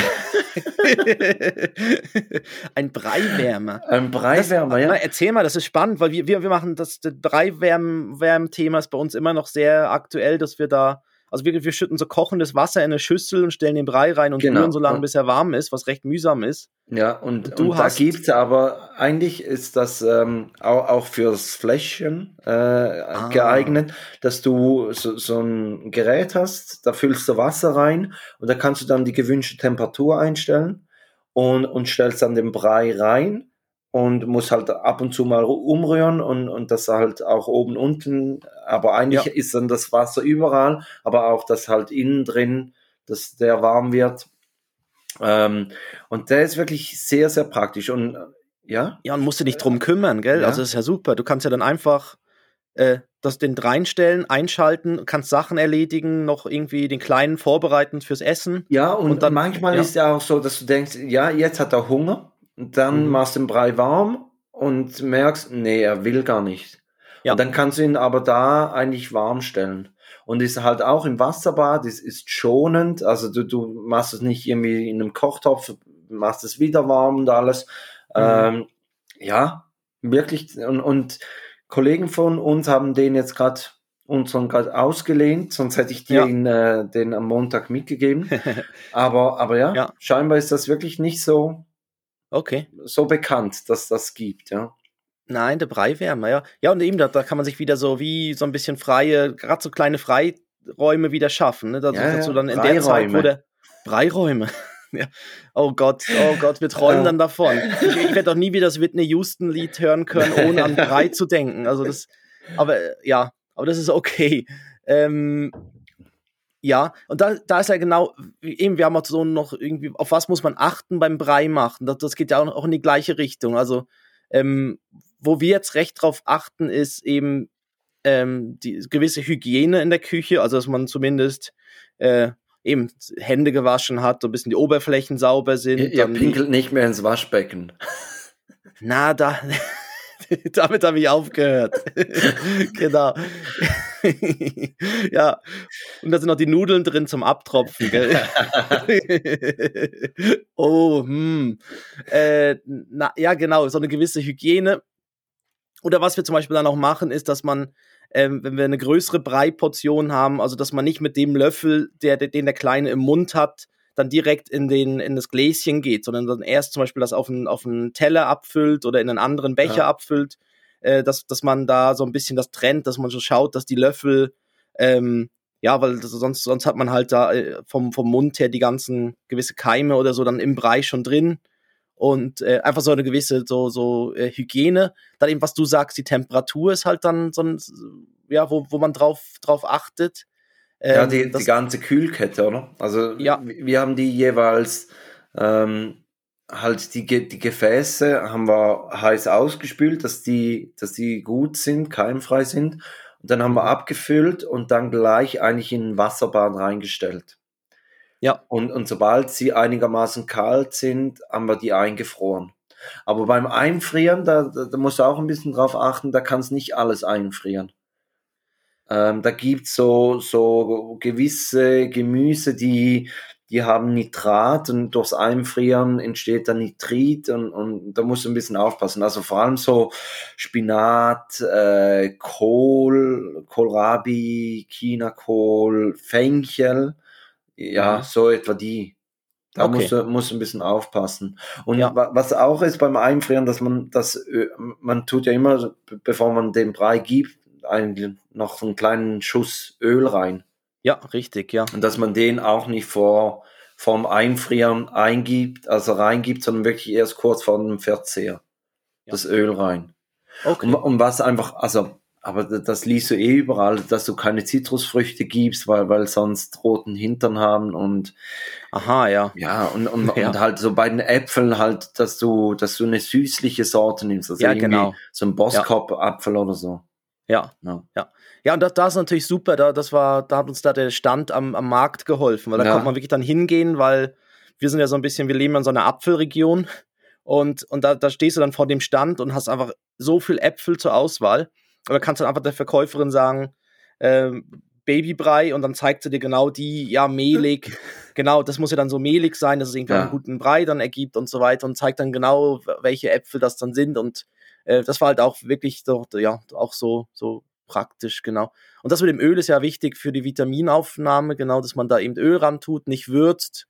ein Breiwärmer. Ein Breiwärmer, ja. Na, erzähl mal, das ist spannend, weil wir, wir, wir machen das, das Breiwärm-Thema ist bei uns immer noch sehr aktuell, dass wir da, also wir, wir schütten so kochendes Wasser in eine Schüssel und stellen den Brei rein und Genau. rühren so lange, bis er warm ist, was recht mühsam ist. Ja, und, Du und da gibt's aber, eigentlich ist das ähm, auch, auch fürs Fläschchen äh, Ah. geeignet, dass du so, so ein Gerät hast, da füllst du Wasser rein und da kannst du dann die gewünschte Temperatur einstellen und, und stellst dann den Brei rein und musst halt ab und zu mal umrühren und, und das halt auch oben, unten, aber eigentlich Ja. ist dann das Wasser überall, aber auch das halt innen drin, dass der warm wird. Ähm, und der ist wirklich sehr, sehr praktisch. Und äh, ja, Ja, und musst du dich drum kümmern, gell? Ja. Also das ist ja super. Du kannst ja dann einfach äh, das den reinstellen, einschalten, kannst Sachen erledigen, noch irgendwie den Kleinen vorbereiten fürs Essen. ja, und, Und dann- manchmal ja. ist ja auch so, dass du denkst, ja, jetzt hat er Hunger. Dann Mhm. machst du den Brei warm und merkst, nee, er will gar nicht. Ja. Und dann kannst du ihn aber da eigentlich warm stellen. Und ist halt auch im Wasserbad, ist, ist schonend. Also du, du machst es nicht irgendwie in einem Kochtopf, machst es wieder warm und alles. Mhm. Ähm, ja, wirklich. Und, und Kollegen von uns haben den jetzt gerade unseren gerade ausgelehnt, sonst hätte ich dir Ja. ihn, äh, den am Montag mitgegeben. aber, aber ja, Ja. scheinbar ist das wirklich nicht so, Okay. so bekannt, dass das gibt, ja. Nein, der Breiwärmer, ja. Ja, und eben, da, da kann man sich wieder so wie so ein bisschen freie, gerade so kleine Freiräume wieder schaffen. Ne? Da, Ja, ja, du dann in der Zeit, wo der Breiräume. ja. Oh Gott, oh Gott, wir träumen Ja. dann davon. Ich, ich werde doch nie wieder das Whitney Houston-Lied hören können, ohne an Brei zu denken. Also das, aber äh, ja, aber das ist okay. Ähm, ja, und da, da ist ja genau, eben, wir haben auch so noch irgendwie, auf was muss man achten beim Brei machen? Das, das geht ja auch, in die gleiche Richtung. Also, ähm, wo wir jetzt recht drauf achten, ist eben ähm, die gewisse Hygiene in der Küche, also dass man zumindest äh, eben Hände gewaschen hat, so ein bisschen die Oberflächen sauber sind. Ihr, ihr pinkelt nicht mehr ins Waschbecken. na, da, damit habe ich aufgehört. genau. ja, und da sind noch die Nudeln drin zum Abtropfen, gell? oh, hm. Äh, na, ja, genau, so eine gewisse Hygiene. Oder was wir zum Beispiel dann auch machen, ist, dass man, ähm, wenn wir eine größere Breiportion haben, also dass man nicht mit dem Löffel, der, den der Kleine im Mund hat, dann direkt in, den, in das Gläschen geht, sondern dann erst zum Beispiel das auf einen, auf einen Teller abfüllt oder in einen anderen Becher Ja. abfüllt, äh, dass, dass man da so ein bisschen das trennt, dass man so schaut, dass die Löffel, ähm, ja, weil sonst, sonst hat man halt da äh, vom, vom Mund her die ganzen gewisse Keime oder so dann im Brei schon drin und äh, einfach so eine gewisse so so äh, Hygiene. Dann eben was du sagst, die Temperatur ist halt dann so ein ja, wo, wo man drauf drauf achtet. Ja, Ähm, die, das- die ganze Kühlkette, oder? Also Ja. wir wir haben die jeweils ähm, halt die, die Gefäße haben wir heiß ausgespült, dass die, dass die gut sind, keimfrei sind. Und dann haben wir abgefüllt und dann gleich eigentlich in ein Wasserbad reingestellt. Ja. Und, und sobald sie einigermaßen kalt sind, haben wir die eingefroren. Aber beim Einfrieren, da, da, da musst du auch ein bisschen drauf achten, da kannst nicht alles einfrieren. Ähm, da gibt's so, so gewisse Gemüse, die, die haben Nitrat und durchs Einfrieren entsteht dann Nitrit und, und da musst du ein bisschen aufpassen. Also vor allem so Spinat, äh, Kohl, Kohlrabi, Chinakohl, Fenchel, ja, Mhm. so etwa die. Da Okay. musst du musst du ein bisschen aufpassen. Und Ja. wa- was auch ist beim Einfrieren, dass man das, man tut ja immer, be- bevor man den Brei gibt, eigentlich noch einen kleinen Schuss Öl rein. Ja, richtig, ja. Und dass man den auch nicht vor, vorm Einfrieren eingibt, also reingibt, sondern wirklich erst kurz vor dem Verzehr. Ja. Das Öl rein. Okay. Und, und was einfach, also, aber das liest du eh überall, dass du keine Zitrusfrüchte gibst, weil, weil sonst roten Hintern haben und Aha, ja. ja, und, und, Ja. und halt so bei den Äpfeln halt, dass du, dass du eine süßliche Sorte nimmst. Also Ja, genau. So ein Boskop-Apfel oder so. Ja. Ja. Ja. Ja, und das, das ist natürlich super. Da, das war, da hat uns da der Stand am, am Markt geholfen, weil da Ja. konnte man wirklich dann hingehen, weil wir sind ja so ein bisschen, wir leben in so einer Apfelregion und, und da, da stehst du dann vor dem Stand und hast einfach so viel Äpfel zur Auswahl. Aber kannst dann einfach der Verkäuferin sagen, ähm, Babybrei und dann zeigt sie dir genau die, ja, mehlig, genau, das muss ja dann so mehlig sein, dass es irgendwie Ja. einen guten Brei dann ergibt und so weiter und zeigt dann genau, welche Äpfel das dann sind und äh, das war halt auch wirklich so, ja, auch so, so praktisch, genau. Und das mit dem Öl ist ja wichtig für die Vitaminaufnahme, genau, dass man da eben Öl ran tut, nicht würzt.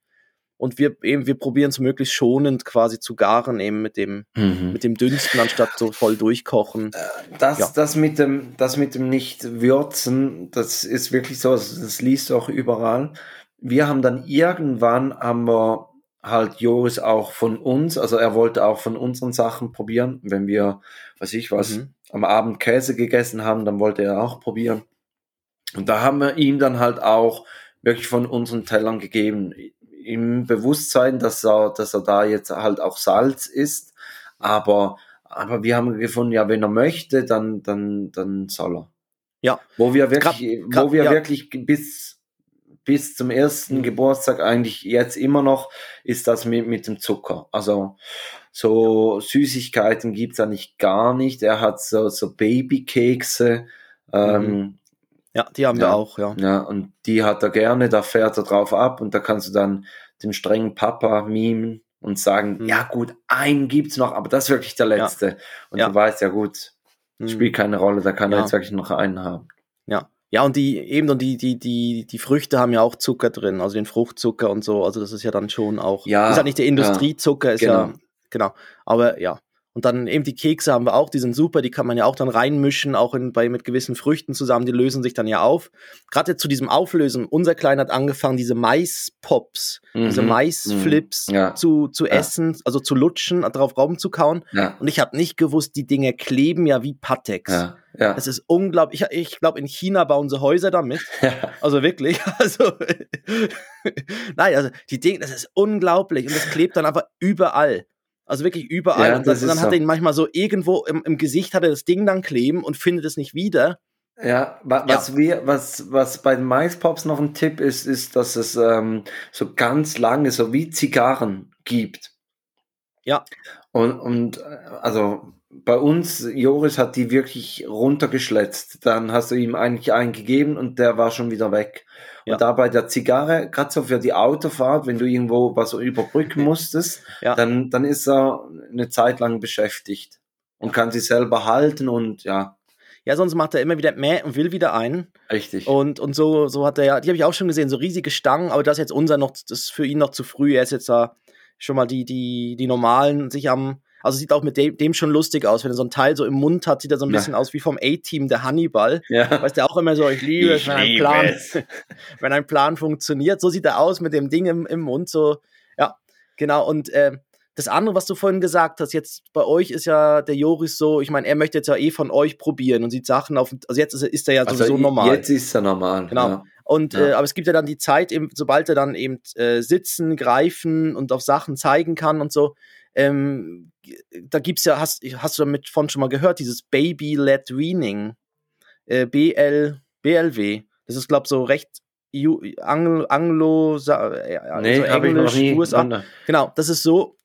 Und wir eben, wir probieren es möglichst schonend quasi zu garen, eben mit dem, Mhm. mit dem Dünsten, anstatt so voll durchkochen. Das, Ja. das, mit dem, das mit dem Nicht-Würzen, das ist wirklich so, das liest auch überall. Wir haben dann irgendwann, haben wir halt Joris auch von uns, also er wollte auch von unseren Sachen probieren. Wenn wir, weiß ich was, Mhm. Am Abend Käse gegessen haben, dann wollte er auch probieren. Und da haben wir ihm dann halt auch wirklich von unseren Tellern gegeben. Im Bewusstsein, dass er, dass er da jetzt halt auch Salz isst. Aber, aber wir haben gefunden, ja, wenn er möchte, dann, dann, dann soll er. Ja. Wo wir wirklich, Grad- grad- wo wir ja. wirklich bis, bis zum ersten Mhm. Geburtstag eigentlich jetzt immer noch, ist das mit, mit dem Zucker. Also, so Süßigkeiten gibt's eigentlich gar nicht. Er hat so, so Babykekse, ähm, Ja, die haben Ja. wir auch, ja. ja, und die hat er gerne, da fährt er drauf ab und da kannst du dann den strengen Papa mimen und sagen, Mhm. ja gut, einen gibt's noch, aber das ist wirklich der letzte. Und Ja. du weißt ja gut, Mhm. spielt keine Rolle, da kann er Ja. jetzt wirklich noch einen haben. Ja. Ja, und die, eben, und die, die, die, die Früchte haben ja auch Zucker drin, also den Fruchtzucker und so, also das ist ja dann schon auch, Ja, ist ja nicht der Industriezucker, ist ja, genau. aber ja. Und dann eben die Kekse haben wir auch, die sind super, die kann man ja auch dann reinmischen, auch in, bei, mit gewissen Früchten zusammen, die lösen sich dann ja auf. Gerade jetzt zu diesem Auflösen, unser Kleiner hat angefangen, diese Mais-Pops, diese Mhm, Mais-Flips mhm, ja. zu, zu Ja. essen, also zu lutschen, drauf rumzukauen. Ja, Und ich habe nicht gewusst, die Dinge kleben ja wie Patex. ja, ja. Das ist unglaublich. Ich, ich glaube, in China bauen sie Häuser damit. ja. Also wirklich. Also, nein, also die Dinge, das ist unglaublich. Und das klebt dann einfach überall. Also wirklich überall. Ja, und, das, das dann hat er ihn manchmal so irgendwo im, im Gesicht hat er das Ding dann kleben und findet es nicht wieder. Ja, wa was wir, was, was bei den Maispops noch ein Tipp ist, ist, dass es ähm, so ganz lange, so wie Zigarren gibt. Ja. Und, und äh, also bei uns, Joris hat die wirklich runtergeschletzt. Dann hast du ihm eigentlich einen gegeben und der war schon wieder weg. Ja. Und da bei der Zigarre, gerade so für die Autofahrt, wenn du irgendwo was überbrücken musstest, Ja. dann, dann ist er eine Zeit lang beschäftigt und kann sich selber halten und ja, Ja, sonst macht er immer wieder Mäh und will wieder einen. richtig. Und, und so, so hat er ja, die habe ich auch schon gesehen, so riesige Stangen, aber das ist jetzt unser noch, das ist für ihn noch zu früh. Er ist jetzt da schon mal die, die, die normalen sich am, also sieht auch mit dem, dem schon lustig aus. Wenn er so ein Teil so im Mund hat, sieht er so ein Ja. bisschen aus wie vom A-Team, der Hannibal. ja. Weißt du auch immer so, ich liebe es, Ich wenn ein Plan, es. wenn ein Plan funktioniert. So sieht er aus mit dem Ding im, im Mund, so, ja, genau. Und äh, das andere, was du vorhin gesagt hast, jetzt bei euch ist ja der Joris so, ich meine, er möchte jetzt ja eh von euch probieren und sieht Sachen auf, also jetzt ist er, ist er ja sowieso i- normal. Jetzt ist er normal. Genau. Ja. Und Ja. äh, aber es gibt ja dann die Zeit, eben, sobald er dann eben äh, sitzen, greifen und auf Sachen zeigen kann und so. Ähm, da gibt's ja, hast, hast du damit von schon mal gehört, dieses Baby-led Weaning, äh, BL, BLW. Das ist, glaube so recht Anglo, Anglo äh, also Nee, ich Englisch. USA. Nein, Genau, das ist so,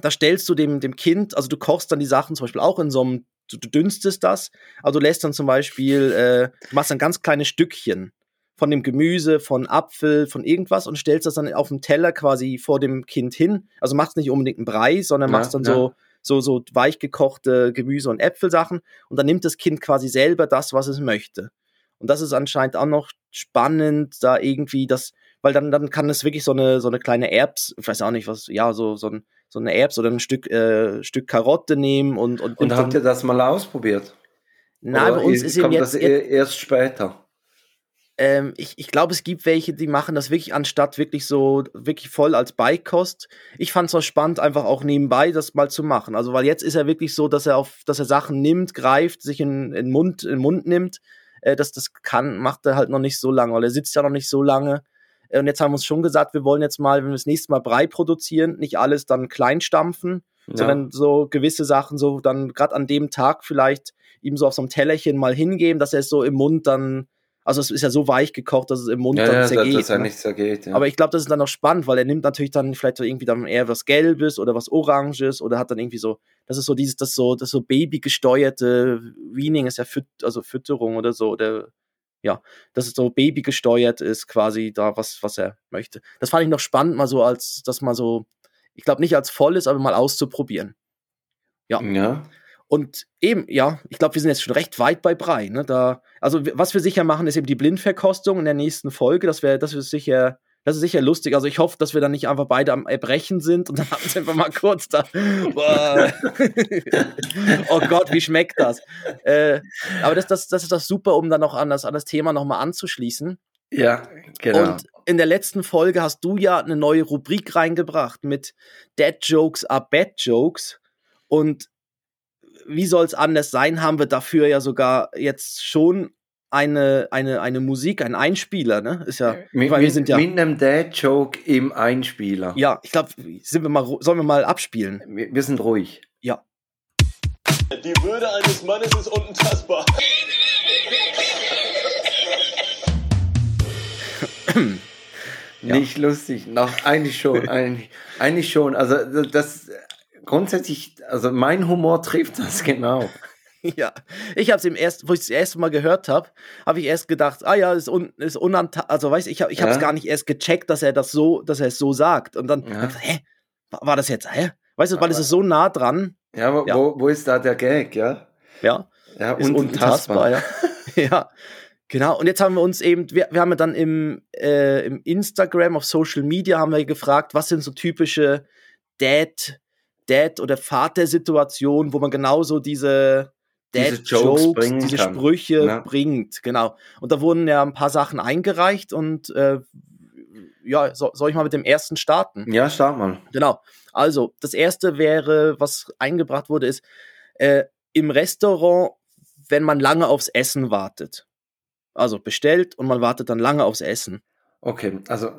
da stellst du dem, dem Kind, also du kochst dann die Sachen zum Beispiel auch in so einem, du, du dünstest das, aber du lässt dann zum Beispiel, äh, du machst dann ganz kleine Stückchen von dem Gemüse, von Apfel, von irgendwas und stellst das dann auf dem Teller quasi vor dem Kind hin. Also machst nicht unbedingt einen Brei, sondern Ja, machst dann ja. so, so, so weich gekochte Gemüse- und Äpfelsachen und dann nimmt das Kind quasi selber das, was es möchte. Und das ist anscheinend auch noch spannend, da irgendwie das, weil dann, dann kann es wirklich so eine, so eine kleine Erbs, ich weiß auch nicht was, ja, so, so, ein, so eine Erbs oder ein Stück, äh, Stück Karotte nehmen und, und, Und habt ihr das mal ausprobiert? Nein, Oder bei uns ist eben kommt jetzt, das jetzt e- erst später. Ähm, ich, ich glaube, es gibt welche, die machen das wirklich anstatt wirklich so, wirklich voll als Beikost. Ich fand es auch spannend, einfach auch nebenbei das mal zu machen. Also, weil jetzt ist er wirklich so, dass er auf, dass er Sachen nimmt, greift, sich in, in, Mund, in den Mund nimmt. Äh, das, das kann, macht er halt noch nicht so lange, weil er sitzt ja noch nicht so lange. Äh, Und jetzt haben wir uns schon gesagt, wir wollen jetzt mal, wenn wir das nächste Mal Brei produzieren, nicht alles dann klein stampfen, Ja. sondern so gewisse Sachen so dann gerade an dem Tag vielleicht ihm so auf so einem Tellerchen mal hingeben, dass er es so im Mund dann, also es ist ja so weich gekocht, dass es im Mund ja, dann ja, dass zergeht. das ja ne? nicht zergeht. Ja. Aber ich glaube, das ist dann noch spannend, weil er nimmt natürlich dann vielleicht so irgendwie dann eher was Gelbes oder was Oranges oder hat dann irgendwie so, das ist so dieses, das so, das so babygesteuerte Weaning ist ja Füt also Fütterung oder so, oder ja, dass es so babygesteuert ist, quasi da, was, was er möchte. Das fand ich noch spannend, mal so als, das mal so, ich glaube nicht als volles, aber mal auszuprobieren. Ja. ja. Und eben, ja, ich glaube, wir sind jetzt schon recht weit bei Brei. Ne? Da, also was wir sicher machen, ist eben die Blindverkostung in der nächsten Folge. Das wäre, das ist sicher, das ist sicher lustig. Also ich hoffe, dass wir dann nicht einfach beide am Erbrechen sind und dann haben wir einfach mal kurz da. Oh Gott, wie schmeckt das? Äh, aber das, das, das ist das super, um dann noch an das, an das Thema nochmal anzuschließen. Ja, genau. Und in der letzten Folge hast du ja eine neue Rubrik reingebracht mit Dead Jokes are Bad Jokes. Und wie soll es anders sein, haben wir dafür ja sogar jetzt schon eine, eine, eine Musik, einen Einspieler, ne? Ist ja, mit, weil wir sind ja, mit einem Dad-Joke im Einspieler. ja, ich glaube, sind wir mal, ru- sollen wir mal abspielen? Wir, wir sind ruhig. Ja. Die Würde eines Mannes ist unantastbar. Nicht lustig, noch eigentlich schon, eigentlich, eigentlich schon. Also das grundsätzlich, also mein Humor trifft das genau. Ja, ich habe es im ersten, wo ich das erste Mal gehört habe, habe ich erst gedacht, ah ja, ist, un, ist unanta also weiß ich, habe ich habe es Ja. gar nicht erst gecheckt, dass er das so, dass er es so sagt und dann, Ja. hä, war, das jetzt, hä? Weißt du, weil es ist so nah dran, Ja, wo, Ja. Wo, wo ist da der Gag, ja? ja, Ja, ist unantastbar, ja. ja. Genau, und jetzt haben wir uns eben, wir, wir haben ja dann im, äh, im Instagram, auf Social Media haben wir gefragt, was sind so typische Dad, Dad- oder Vater-Situationen, wo man genauso diese Diese Dad-Jokes, diese kann. Sprüche Ja. bringt, genau. Und da wurden ja ein paar Sachen eingereicht und äh, ja, so, soll ich mal mit dem ersten starten? Ja, start mal. Genau. Also, das erste wäre, was eingebracht wurde, ist äh, im Restaurant, wenn man lange aufs Essen wartet. Also bestellt und man wartet dann lange aufs Essen. Okay, also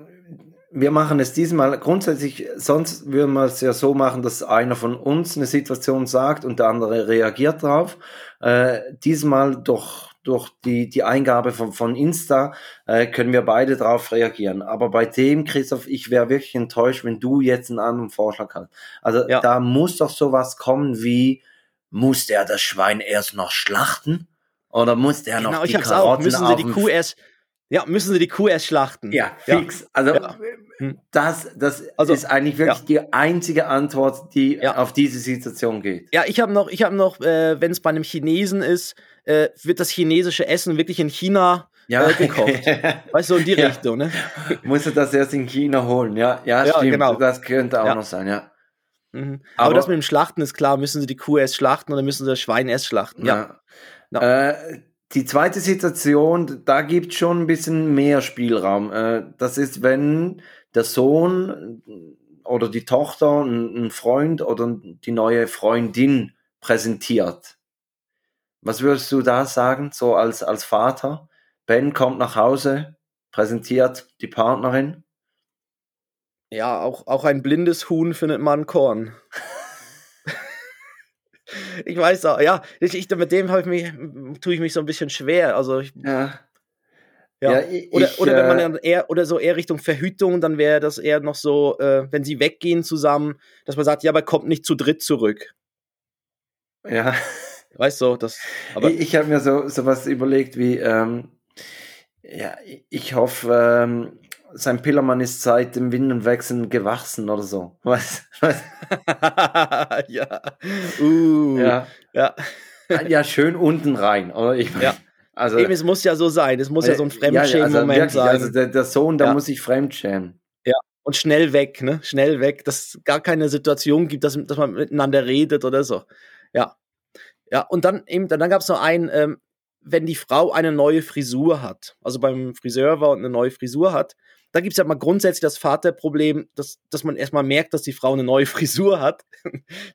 wir machen es diesmal grundsätzlich, sonst würden wir es ja so machen, dass einer von uns eine Situation sagt und der andere reagiert drauf. Äh, diesmal durch, durch die, die Eingabe von, von Insta äh, können wir beide drauf reagieren. Aber bei dem, Christoph, ich wäre wirklich enttäuscht, wenn du jetzt einen anderen Vorschlag hast. Also Ja. da muss doch sowas kommen wie, muss der das Schwein erst noch schlachten? Oder muss der noch genau, die ich hab's auch. Karotten Müssen sie die Kuh erst, ja, müssen sie die Kuh erst schlachten. ja, fix. Also Ja. Hm. das, das Also, ist eigentlich wirklich die einzige Antwort, die Ja. auf diese Situation geht. Ja, ich habe noch, ich habe noch, äh, wenn es bei einem Chinesen ist, äh, wird das chinesische Essen wirklich in China Ja, äh, gekocht. Weißt du, in die Ja. Richtung, ne? Musst du das erst in China holen, ja? Ja, Ja, stimmt. genau. Das könnte auch Ja. noch sein, ja. Mhm. Aber, Aber- das mit dem Schlachten ist klar, müssen sie die Kuh erst schlachten oder müssen sie das Schwein erst schlachten? Ja. Äh, die zweite Situation, da gibt schon ein bisschen mehr Spielraum. Äh, das ist, wenn der Sohn oder die Tochter einen Freund oder die neue Freundin präsentiert. Was würdest du da sagen, so als, als Vater? Ben kommt nach Hause, präsentiert die Partnerin. Ja, auch, auch ein blindes Huhn findet man Korn. ich weiß auch, ja, ich, ich, mit dem ich mich, tue ich mich so ein bisschen schwer. Also ich, Ja. ja. Ja, ich- oder, oder wenn man äh, dann eher oder so eher Richtung Verhütung, dann wäre das eher noch so, äh, wenn sie weggehen zusammen, dass man sagt, ja, aber kommt nicht zu dritt zurück. Ja. Weißt du, das. Aber ich ich habe mir so sowas überlegt wie, ähm, Ja, ich hoffe, ähm, sein Pillermann ist seit dem Windelwechseln gewachsen oder so. Was? was? ja. Uh, Ja. ja. ja, schön unten rein. Oder? Ich mein, Ja. Also, Eben, es muss ja so sein. Es muss ja so ein ja, Fremdschämen-Moment also wirklich, sein. Also der, der Sohn, da Ja. muss sich fremdschämen. und schnell weg, ne? Schnell weg, dass es gar keine Situation gibt, dass, dass man miteinander redet oder so. Ja. Ja, und dann eben, dann, dann gab es noch einen, ähm, wenn die Frau eine neue Frisur hat, also beim Friseur war und eine neue Frisur hat, da gibt es ja mal grundsätzlich das Vaterproblem, dass, dass man erstmal merkt, dass die Frau eine neue Frisur hat.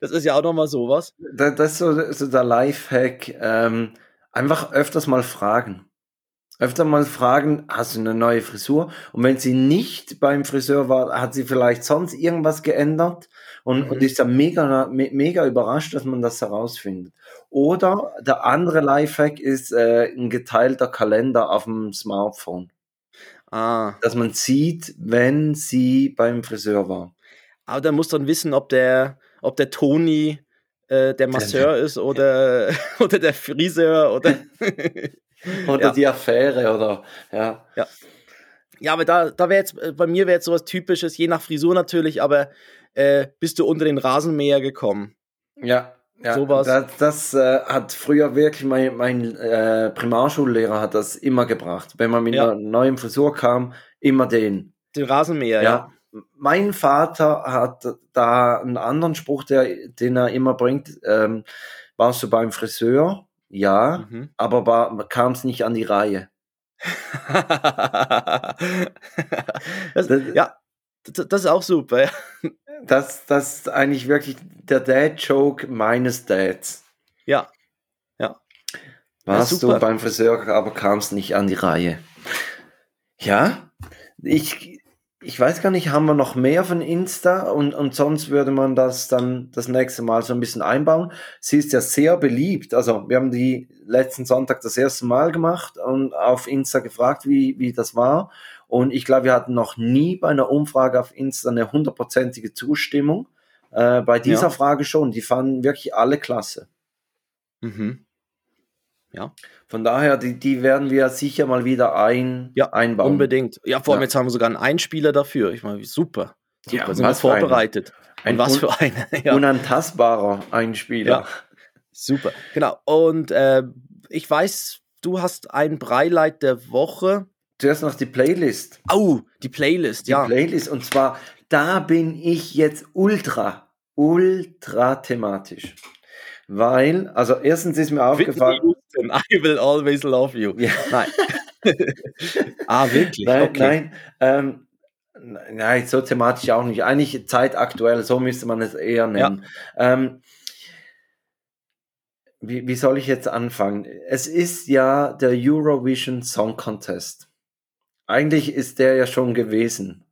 Das ist ja auch nochmal sowas. Da- Das ist so, so der Lifehack. Ähm, einfach öfters mal fragen. Öfter mal fragen, hast du eine neue Frisur? Und wenn sie nicht beim Friseur war, hat sie vielleicht sonst irgendwas geändert und, Mhm. und ist dann mega, me, mega überrascht, dass man das herausfindet. Oder der andere Lifehack ist äh, ein geteilter Kalender auf dem Smartphone, Ah, dass man sieht, wenn sie beim Friseur war. aber da muss dann wissen, ob der, ob der Toni äh, der Masseur ist oder, oder der Friseur oder. Oder Ja. die Affäre oder ja. Ja, aber da, da wäre jetzt, äh, bei mir wäre jetzt sowas Typisches, je nach Frisur natürlich, aber äh, bist du unter den Rasenmäher gekommen? Ja, ja Sowas. das, das äh, hat früher wirklich mein, mein äh, Primarschullehrer hat das immer gebracht. Wenn man mit Ja. einer neuen Frisur kam, immer den. Den Rasenmäher, Ja. ja. Mein Vater hat da einen anderen Spruch, der, den er immer bringt. Ähm, warst du beim Friseur? Ja, Mhm. aber kam es nicht an die Reihe. das, Das- ja, das, das ist auch super. Ja. Das, das ist eigentlich wirklich der Dad-Joke meines Dads. ja. Warst super. du beim Friseur, aber kamst nicht an die Reihe. Ja, ich, ich weiß gar nicht, haben wir noch mehr von Insta und, und sonst würde man das dann das nächste Mal so ein bisschen einbauen. Sie ist ja sehr beliebt. Also wir haben die letzten Sonntag das erste Mal gemacht und auf Insta gefragt, wie, wie das war. Und ich glaube, wir hatten noch nie bei einer Umfrage auf Insta eine hundertprozentige Zustimmung. Äh, bei dieser Ja. Frage schon. Die fanden wirklich alle klasse. Mhm. Von daher, die, die werden wir sicher mal wieder ein, Ja, einbauen. Unbedingt. Ja, vor allem Ja. jetzt haben wir sogar einen Einspieler dafür. Ich meine, super. Super, Ja, sind wir eine. vorbereitet. Ein Und was für eine. Ja. Unantastbarer Einspieler. Ja. Super, genau. Und äh, ich weiß, du hast ein Breileit der Woche. Zuerst noch die Playlist. Au, die Playlist, Die ja. Playlist. Und zwar, da bin ich jetzt ultra, ultra thematisch. Weil, also erstens ist mir aufgefallen, I will always love you. Ja. Nein. ah, wirklich? Nein, okay. nein. Ähm, nein, so thematisch auch nicht. Eigentlich zeitaktuell, so müsste man es eher nennen. Ähm, wie, wie soll ich jetzt anfangen? Es ist ja der Eurovision Song Contest. Eigentlich ist der ja schon gewesen.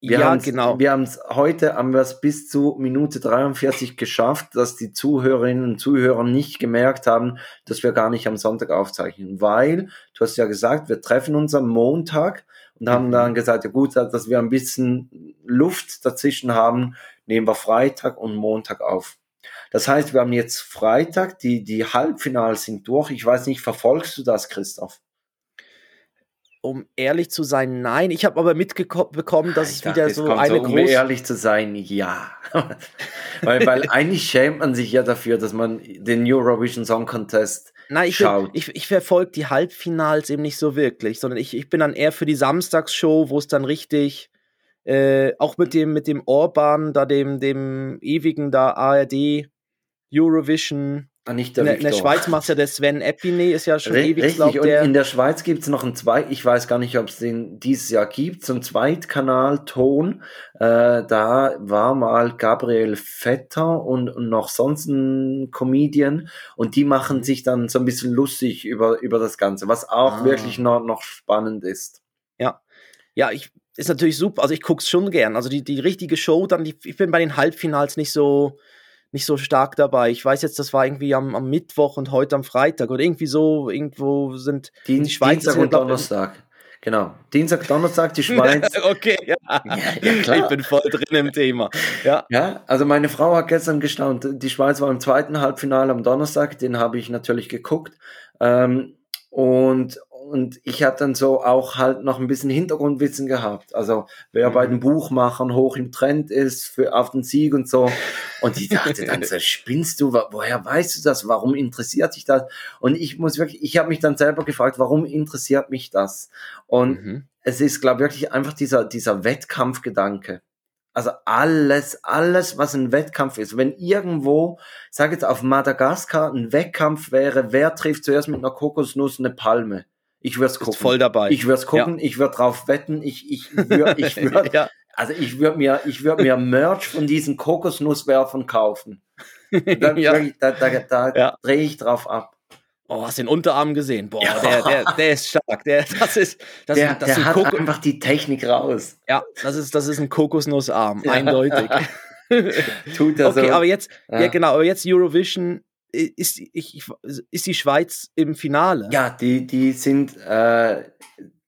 Wir ja, genau. Wir haben es heute haben wir es bis zu Minute 43 geschafft, dass die Zuhörerinnen und Zuhörer nicht gemerkt haben, dass wir gar nicht am Sonntag aufzeichnen, weil du hast ja gesagt, wir treffen uns am Montag und haben Mhm. dann gesagt, ja gut, dass wir ein bisschen Luft dazwischen haben, nehmen wir Freitag und Montag auf. Das heißt, wir haben jetzt Freitag, die, die Halbfinals sind durch. Ich weiß nicht, verfolgst du das, Christoph? Um ehrlich zu sein, nein. Ich habe aber mitbekommen, dass es Ich dachte, wieder es so kommt eine um große. ehrlich zu sein, ja. weil, weil eigentlich schämt man sich ja dafür, dass man den Eurovision Song Contest Nein, ich, schaut. ich, ich verfolge die Halbfinals eben nicht so wirklich, sondern ich, ich bin dann eher für die Samstagsshow, wo es dann richtig, äh, auch mit dem, mit dem Orban, da dem, dem ewigen da ARD Eurovision. Ah, nicht In der der, in der. Schweiz macht ja der Sven Epine, ist ja schon Ri- ewig, Richtig, glaub, und in der Schweiz gibt es noch einen Zweit, ich weiß gar nicht, ob es den dieses Jahr gibt, so einen Zweitkanal-Ton. Äh, da war mal Gabriel Vetter und, und noch sonst ein Comedian und die Mhm. machen sich dann so ein bisschen lustig über, über das Ganze, was auch Ah. wirklich noch, noch spannend ist. Ja, ich ist natürlich super. Also ich guck's schon gern. Also die, die richtige Show, dann die, ich bin bei den Halbfinals nicht so nicht so stark dabei. Ich weiß jetzt, das war irgendwie am, am Mittwoch und heute am Freitag oder irgendwie so. Irgendwo sind Dien die Schweizer Dienstag sind, und glaub- Donnerstag. Genau. Dienstag, Donnerstag, die Schweiz. okay, ja. ja, klar. Ich bin voll drin im Thema. Ja. Ja, also meine Frau hat gestern gestaunt. Die Schweiz war im zweiten Halbfinale am Donnerstag, den habe ich natürlich geguckt. Ähm, und, und ich habe dann so auch halt noch ein bisschen Hintergrundwissen gehabt. Also wer bei den Buchmachern hoch im Trend ist für auf den Sieg und so. Und ich dachte dann, so, spinnst du, Wo- woher weißt du das? Warum interessiert sich das? Und ich muss wirklich, ich habe mich dann selber gefragt, warum interessiert mich das? Und Mhm. es ist, glaube ich, wirklich einfach dieser, dieser Wettkampfgedanke. Also alles, alles, was ein Wettkampf ist. Wenn irgendwo, ich sage jetzt auf Madagaskar, ein Wettkampf wäre, wer trifft zuerst mit einer Kokosnuss eine Palme? Ich würde es gucken. voll dabei. Ich würde es gucken, ich würde drauf wetten, ich, ich würde, ich würd, ja. also ich würde mir, ich würde mir Merch von diesen Kokosnusswerfern kaufen. Da, ja. da, da, da Ja. drehe ich drauf ab. Oh, hast den Unterarm gesehen? Boah, Ja. der, der, der ist stark. Der, das ist, das, der das der ist ein hat einfach die Technik raus. ja, das ist, das ist ein Kokosnussarm, Ja. eindeutig. Tut er okay, so. aber jetzt, ja. Ja. genau, aber jetzt Eurovision ist, ich, ich, ist die Schweiz im Finale. Ja, die, die sind äh,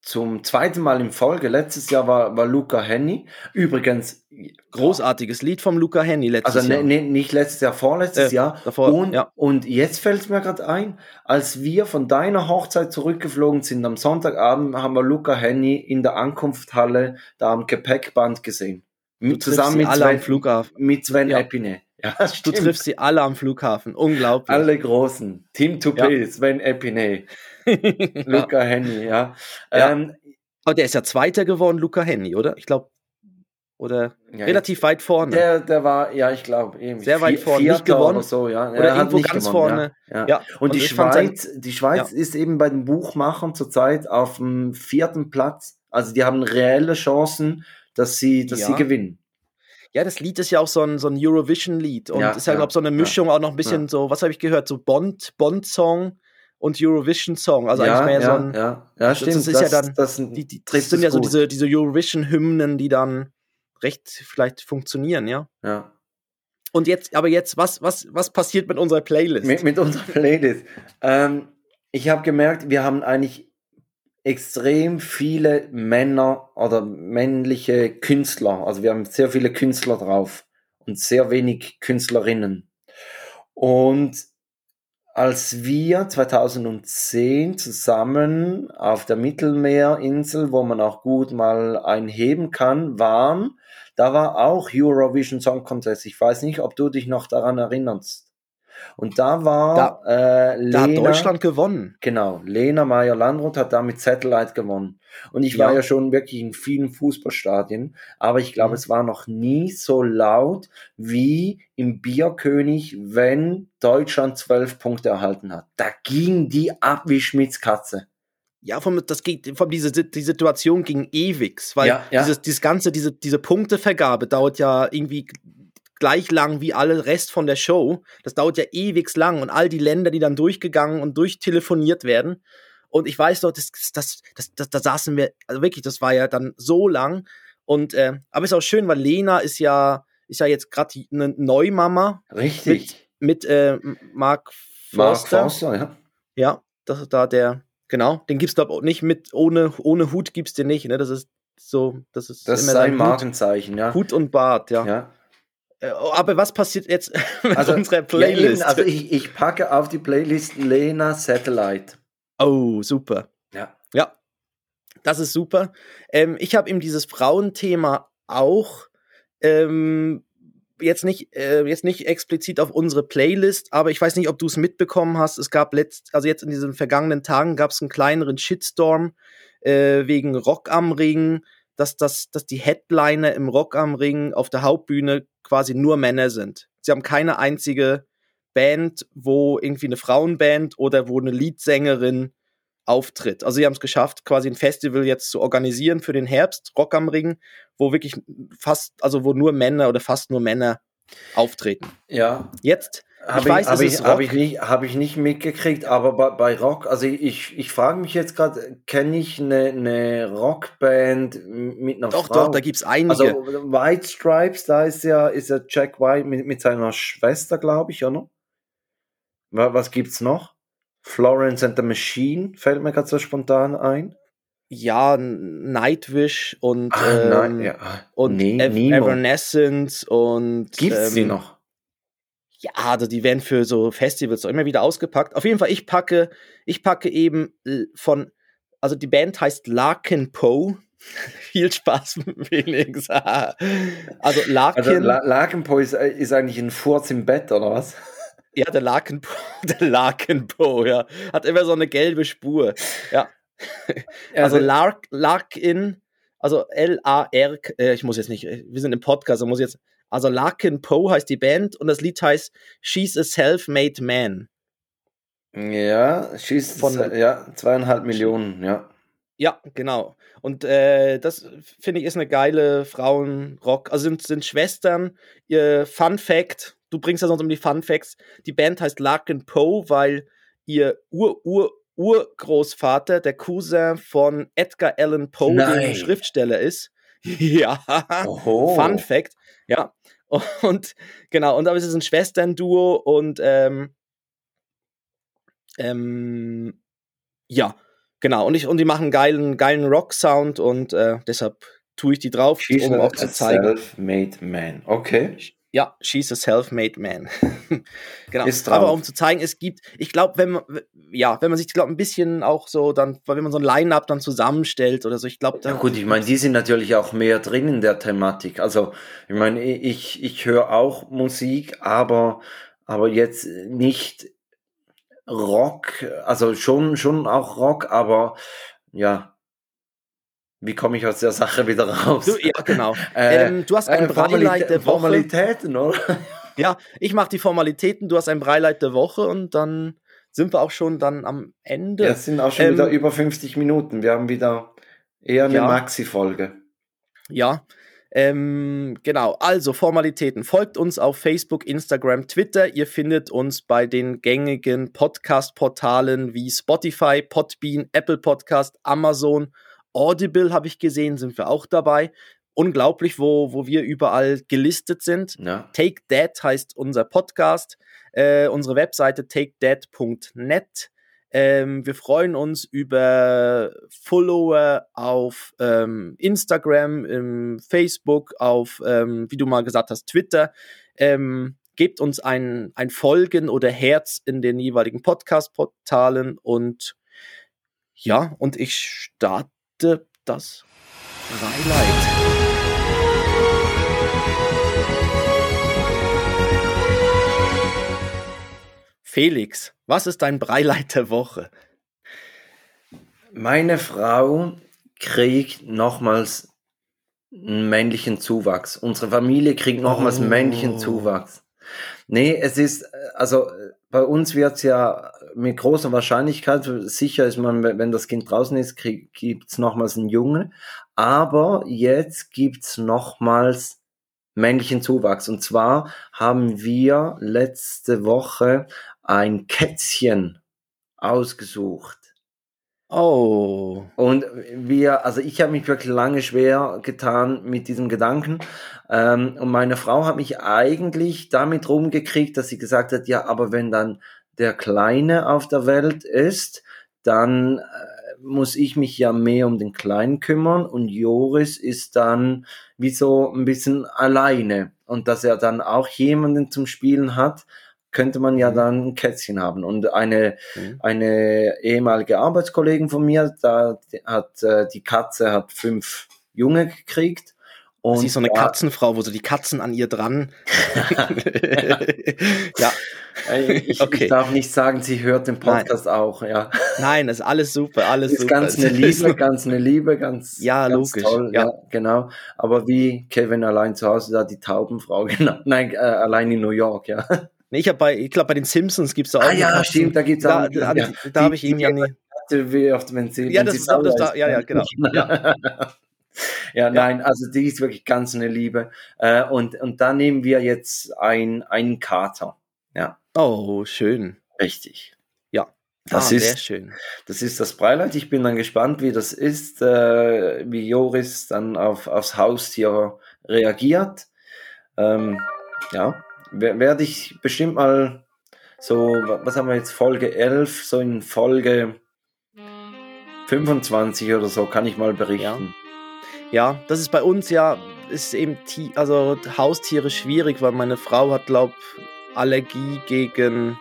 zum zweiten Mal in Folge. Letztes Jahr war, war Luca Henny. Übrigens, Großartiges Lied vom Luca Henny letztes also ne, Jahr. ne, nicht letztes Jahr, vorletztes Äh, Jahr. davor, und, ja. und jetzt fällt es mir gerade ein, als wir von deiner Hochzeit zurückgeflogen sind, am Sonntagabend haben wir Luca Henny in der Ankunftshalle da am Gepäckband gesehen. Mit, zusammen mit Sven, Flughafen. mit Sven Ja. Epine. Ja, Du stimmt. triffst sie alle am Flughafen. Unglaublich. alle Großen. Tim Toupé, Sven Epine, ja. Luca Henny, ja. Ja. Ähm, Aber der ist ja Zweiter geworden, Luca Henny, oder? Ich glaube, oder ja, relativ weit vorne. Der, der war, ja, ich glaube, irgendwie Sehr weit vorne, nicht Vierter gewonnen. Oder so, ja. Oder Er hat irgendwo nicht ganz gewonnen, vorne. Ja. Ja. ja. Und die ich fand sein- Schweiz, die Schweiz ist eben bei den Buchmachern zurzeit auf dem vierten Platz. Also die haben reelle Chancen, dass sie, dass Ja. sie gewinnen. Ja, das Lied ist ja auch so ein, so ein Eurovision-Lied. Und Ja, ist ja, ja, glaube ich, so eine ja. Mischung auch noch ein bisschen Ja. so, was habe ich gehört? So Bond, Bond-Song und Eurovision-Song. Also ja, eigentlich mehr ja, so ein. ja, ja, das stimmt. ist ja dann das, Die, die, das sind ja so gut. diese, diese Eurovision-Hymnen, die dann recht vielleicht funktionieren, ja. ja. Und jetzt, aber jetzt, was, was, was passiert mit unserer Playlist? Mit, mit unserer Playlist. Ähm, ich habe gemerkt, wir haben eigentlich extrem viele Männer oder männliche Künstler. Also wir haben sehr viele Künstler drauf und sehr wenig Künstlerinnen. Und als wir 2010 zusammen auf der Mittelmeerinsel, wo man auch gut mal einheben kann, waren, da war auch Eurovision Song Contest. Ich weiß nicht, ob du dich noch daran erinnerst. Und da war äh, da hat Lena, Deutschland gewonnen. genau, Lena Meyer-Landrut hat da mit Satellite gewonnen. Und ich war Ja. ja schon wirklich in vielen Fußballstadien, aber ich glaube, Mhm. es war noch nie so laut wie im Bierkönig, wenn Deutschland zwölf Punkte erhalten hat. Da ging die ab wie Schmitz Katze. Ja, vom, das geht, vom, diese, die Situation ging ewig, weil Ja, ja. Dieses, dieses ganze, diese, diese Punktevergabe dauert ja irgendwie gleich lang wie alle Rest von der Show. Das dauert ja ewig lang und all die Länder, die dann durchgegangen und durchtelefoniert werden. Und ich weiß doch, das, das, das, das, da saßen wir, also wirklich, das war ja dann so lang. Und äh, aber ist auch schön, weil Lena ist ja, ist ja jetzt gerade eine Neumama Richtig. mit äh, Mark Mark Forster. Forster, ja. Ja, das ist da der, genau, den gibt's glaube nicht mit, ohne, ohne Hut gibt's den nicht, ne? Das ist so, das ist Das ist sein Hut, Markenzeichen, ja. Hut und Bart, ja. ja. Äh, Aber was passiert jetzt mit Also, unserer Ja, Playlist? eben, also ich, ich packe auf die Playlist Lena Satellite. oh, super. Ja. Ja, das ist super. Ähm, ich habe eben dieses Frauenthema auch ähm, jetzt nicht äh, jetzt nicht explizit auf unsere Playlist, aber ich weiß nicht, ob du es mitbekommen hast. Es gab letzt, also jetzt in diesen vergangenen Tagen gab es einen kleineren Shitstorm äh, wegen Rock am Ring, dass, dass, dass die Headliner im Rock am Ring auf der Hauptbühne quasi nur Männer sind. Sie haben keine einzige Band, wo irgendwie eine Frauenband oder wo eine Leadsängerin auftritt. Also sie haben es geschafft, quasi ein Festival jetzt zu organisieren für den Herbst, Rock am Ring, wo wirklich fast, also wo nur Männer oder fast nur Männer auftreten. Ja, Jetzt, habe ich, weiß, hab es ich, hab ich, nicht, hab ich nicht mitgekriegt, aber bei, bei Rock, also ich, ich frage mich jetzt gerade, kenne ich eine, eine Rockband mit einer doch, Frau? doch, da gibt's einige. Also White Stripes, da ist ja, ist ja Jack White mit, mit seiner Schwester, glaube ich, oder? Wa- Was gibt's noch? Florence and the Machine fällt mir gerade so spontan ein. ja, Nightwish und, Ah, ähm, nein, ja. und Nee, Ev. Evanescence und Gibt's die ähm, noch? Ja, also die werden für so Festivals doch immer wieder ausgepackt. Auf jeden Fall, ich packe, ich packe eben äh, von also die Band heißt Larkin Poe. Viel Spaß, Felix. also Larkin. Also La Larkenpo ist, ist eigentlich ein Furz im Bett, oder was? Ja, der Larkenpo, der Larkenpo, ja. Hat immer so eine gelbe Spur. Ja. Also Lark, Larkin, also L-A-R, äh, ich muss jetzt nicht, wir sind im Podcast, muss jetzt, also Larkin Poe heißt die Band und das Lied heißt She's a Self-Made Man. Ja, She's, Von, ja, zweieinhalb Millionen, ja. Ja, genau. Und äh, das finde ich ist eine geile Frauenrock. Also sind, sind Schwestern. Ihr Fun Fact, du bringst ja sonst um die Fun Facts. Die Band heißt Larkin Poe, weil ihr Ur-Ur- Urgroßvater der Cousin von Edgar Allan Poe, der ein Schriftsteller ist. ja, Oho. Fun Fact. Ja. Und genau, und aber es ist ein Schwestern-Duo und ähm, ähm, ja, genau. Und, ich, und die machen geilen, geilen Rock-Sound und äh, deshalb tue ich die drauf, She's um auch zu zeigen. Self-made man. Okay. Ja, she's a self-made man. genau. Aber um zu zeigen, es gibt, ich glaube, wenn man, ja, wenn man sich, glaube ein bisschen auch so dann, wenn man so ein Line-Up dann zusammenstellt oder so, ich glaube, Ja gut, ich meine, die sind natürlich auch mehr drin in der Thematik. Also, ich meine, ich, ich höre auch Musik, aber, aber jetzt nicht Rock, also schon, schon auch Rock, aber ja, wie komme ich aus der Sache wieder raus? Du, ja, genau. äh, ähm, du hast ein äh, Breileid der Woche. Formalitäten, oder? ja, ich mache die Formalitäten, du hast ein Breileid der Woche und dann sind wir auch schon dann am Ende. Ja, es sind auch schon ähm, wieder über 50 Minuten. Wir haben wieder eher eine ja, Maxi-Folge. Ja, ähm, genau, also Formalitäten. Folgt uns auf Facebook, Instagram, Twitter. Ihr findet uns bei den gängigen Podcast-Portalen wie Spotify, Podbean, Apple Podcast, Amazon Audible habe ich gesehen, sind wir auch dabei. Unglaublich, wo, wo wir überall gelistet sind. Ja. Take That heißt unser Podcast. Äh, unsere Webseite takethat.net. Ähm, wir freuen uns über Follower auf ähm, Instagram, im Facebook, auf, ähm, wie du mal gesagt hast, Twitter. Ähm, gebt uns ein, ein Folgen oder Herz in den jeweiligen Podcast-Portalen und ja, und ich starte bitte das Beileid. Felix, was ist dein Breileid der Woche? Meine Frau kriegt nochmals einen männlichen Zuwachs. Unsere Familie kriegt nochmals oh. einen männlichen Zuwachs. Nee, es ist, also bei uns wird es ja mit großer Wahrscheinlichkeit, sicher ist man, wenn das Kind draußen ist, gibt es nochmals einen Jungen. Aber jetzt gibt es nochmals männlichen Zuwachs. Und zwar haben wir letzte Woche ein Kätzchen ausgesucht. Oh. Und wir, also ich habe mich wirklich lange schwer getan mit diesem Gedanken. Ähm, und meine Frau hat mich eigentlich damit rumgekriegt, dass sie gesagt hat, ja, aber wenn dann der Kleine auf der Welt ist, dann äh, muss ich mich ja mehr um den Kleinen kümmern und Joris ist dann wie so ein bisschen alleine. Und dass er dann auch jemanden zum Spielen hat, könnte man ja mhm. dann ein Kätzchen haben. Und eine, mhm. eine ehemalige Arbeitskollegin von mir, da hat äh, die Katze hat fünf Junge gekriegt. Und Sie ist so eine Katzenfrau, wo so die Katzen an ihr dran. ja. Ich, okay. ich, darf nicht sagen, sie hört den Podcast Nein. auch, ja. Nein, das ist alles super, alles ist super. Ganz eine Liebe, ganz eine Liebe, ganz, ja, ganz logisch. toll, ja. ja. genau. Aber wie Kevin allein zu Hause, da die Taubenfrau, genau. Nein, äh, allein in New York, ja. Nee, ich habe bei, ich glaube, bei den Simpsons gibt es da auch. Ah, ja, stimmt, da gibt es auch. Da, da, ja, da habe ich ihn ja nie. Wie oft, wenn sie. Ja, das, das, das, ja, ja, genau. ja. Ja, nein, also die ist wirklich ganz eine Liebe. Äh, und, und da nehmen wir jetzt ein, einen Kater. Ja. Oh, schön. Richtig. Ja. Das ah, ist, sehr schön. Das ist das Breileid. Ich bin dann gespannt, wie das ist, äh, wie Joris dann auf, aufs Haustier reagiert. Ähm, ja, werde ich bestimmt mal so, was haben wir jetzt, Folge 11, so in Folge 25 oder so, kann ich mal berichten. Ja, ja das ist bei uns ja, ist eben, also Haustiere schwierig, weil meine Frau hat, glaub, Allergie gegen,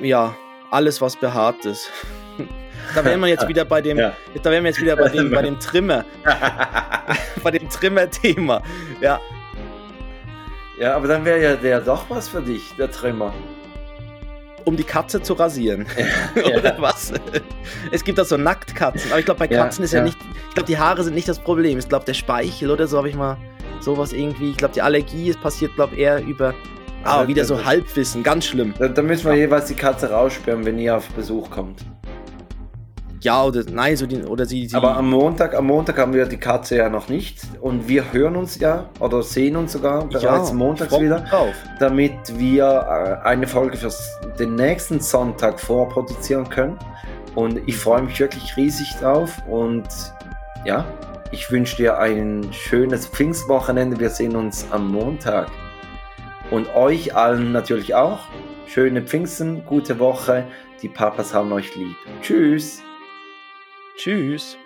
ja, alles, was behaart ist. da wären wir jetzt wieder bei dem, Ja. da wären wir jetzt wieder bei dem, bei dem Trimmer, bei dem Trimmer-Thema. Ja, Ja, aber dann wäre ja der doch was für dich, der Trimmer. Um die Katze zu rasieren. Oder was? Es gibt auch so Nacktkatzen, aber ich glaube, bei Ja, Katzen ist ja, ja. nicht, ich glaube, die Haare sind nicht das Problem. Ich glaube, der Speichel oder so habe ich mal sowas irgendwie. Ich glaube, die Allergie, es passiert, glaube ich, eher über. Ah, wieder so Halbwissen, ganz schlimm. Da, da müssen wir jeweils die Katze raussperren, wenn ihr auf Besuch kommt. Ja, oder nein, so die, oder sie. sie Aber am Montag, am Montag haben wir die Katze ja noch nicht. Und wir hören uns ja oder sehen uns sogar bereits montags freu mich wieder, Drauf. damit wir äh, eine Folge für den nächsten Sonntag vorproduzieren können. Und ich freue mich wirklich riesig drauf. Und ja, ich wünsche dir ein schönes Pfingstwochenende. Wir sehen uns am Montag. Und euch allen natürlich auch. Schöne Pfingsten, gute Woche. Die Papas haben euch lieb. Tschüss. Tschüss.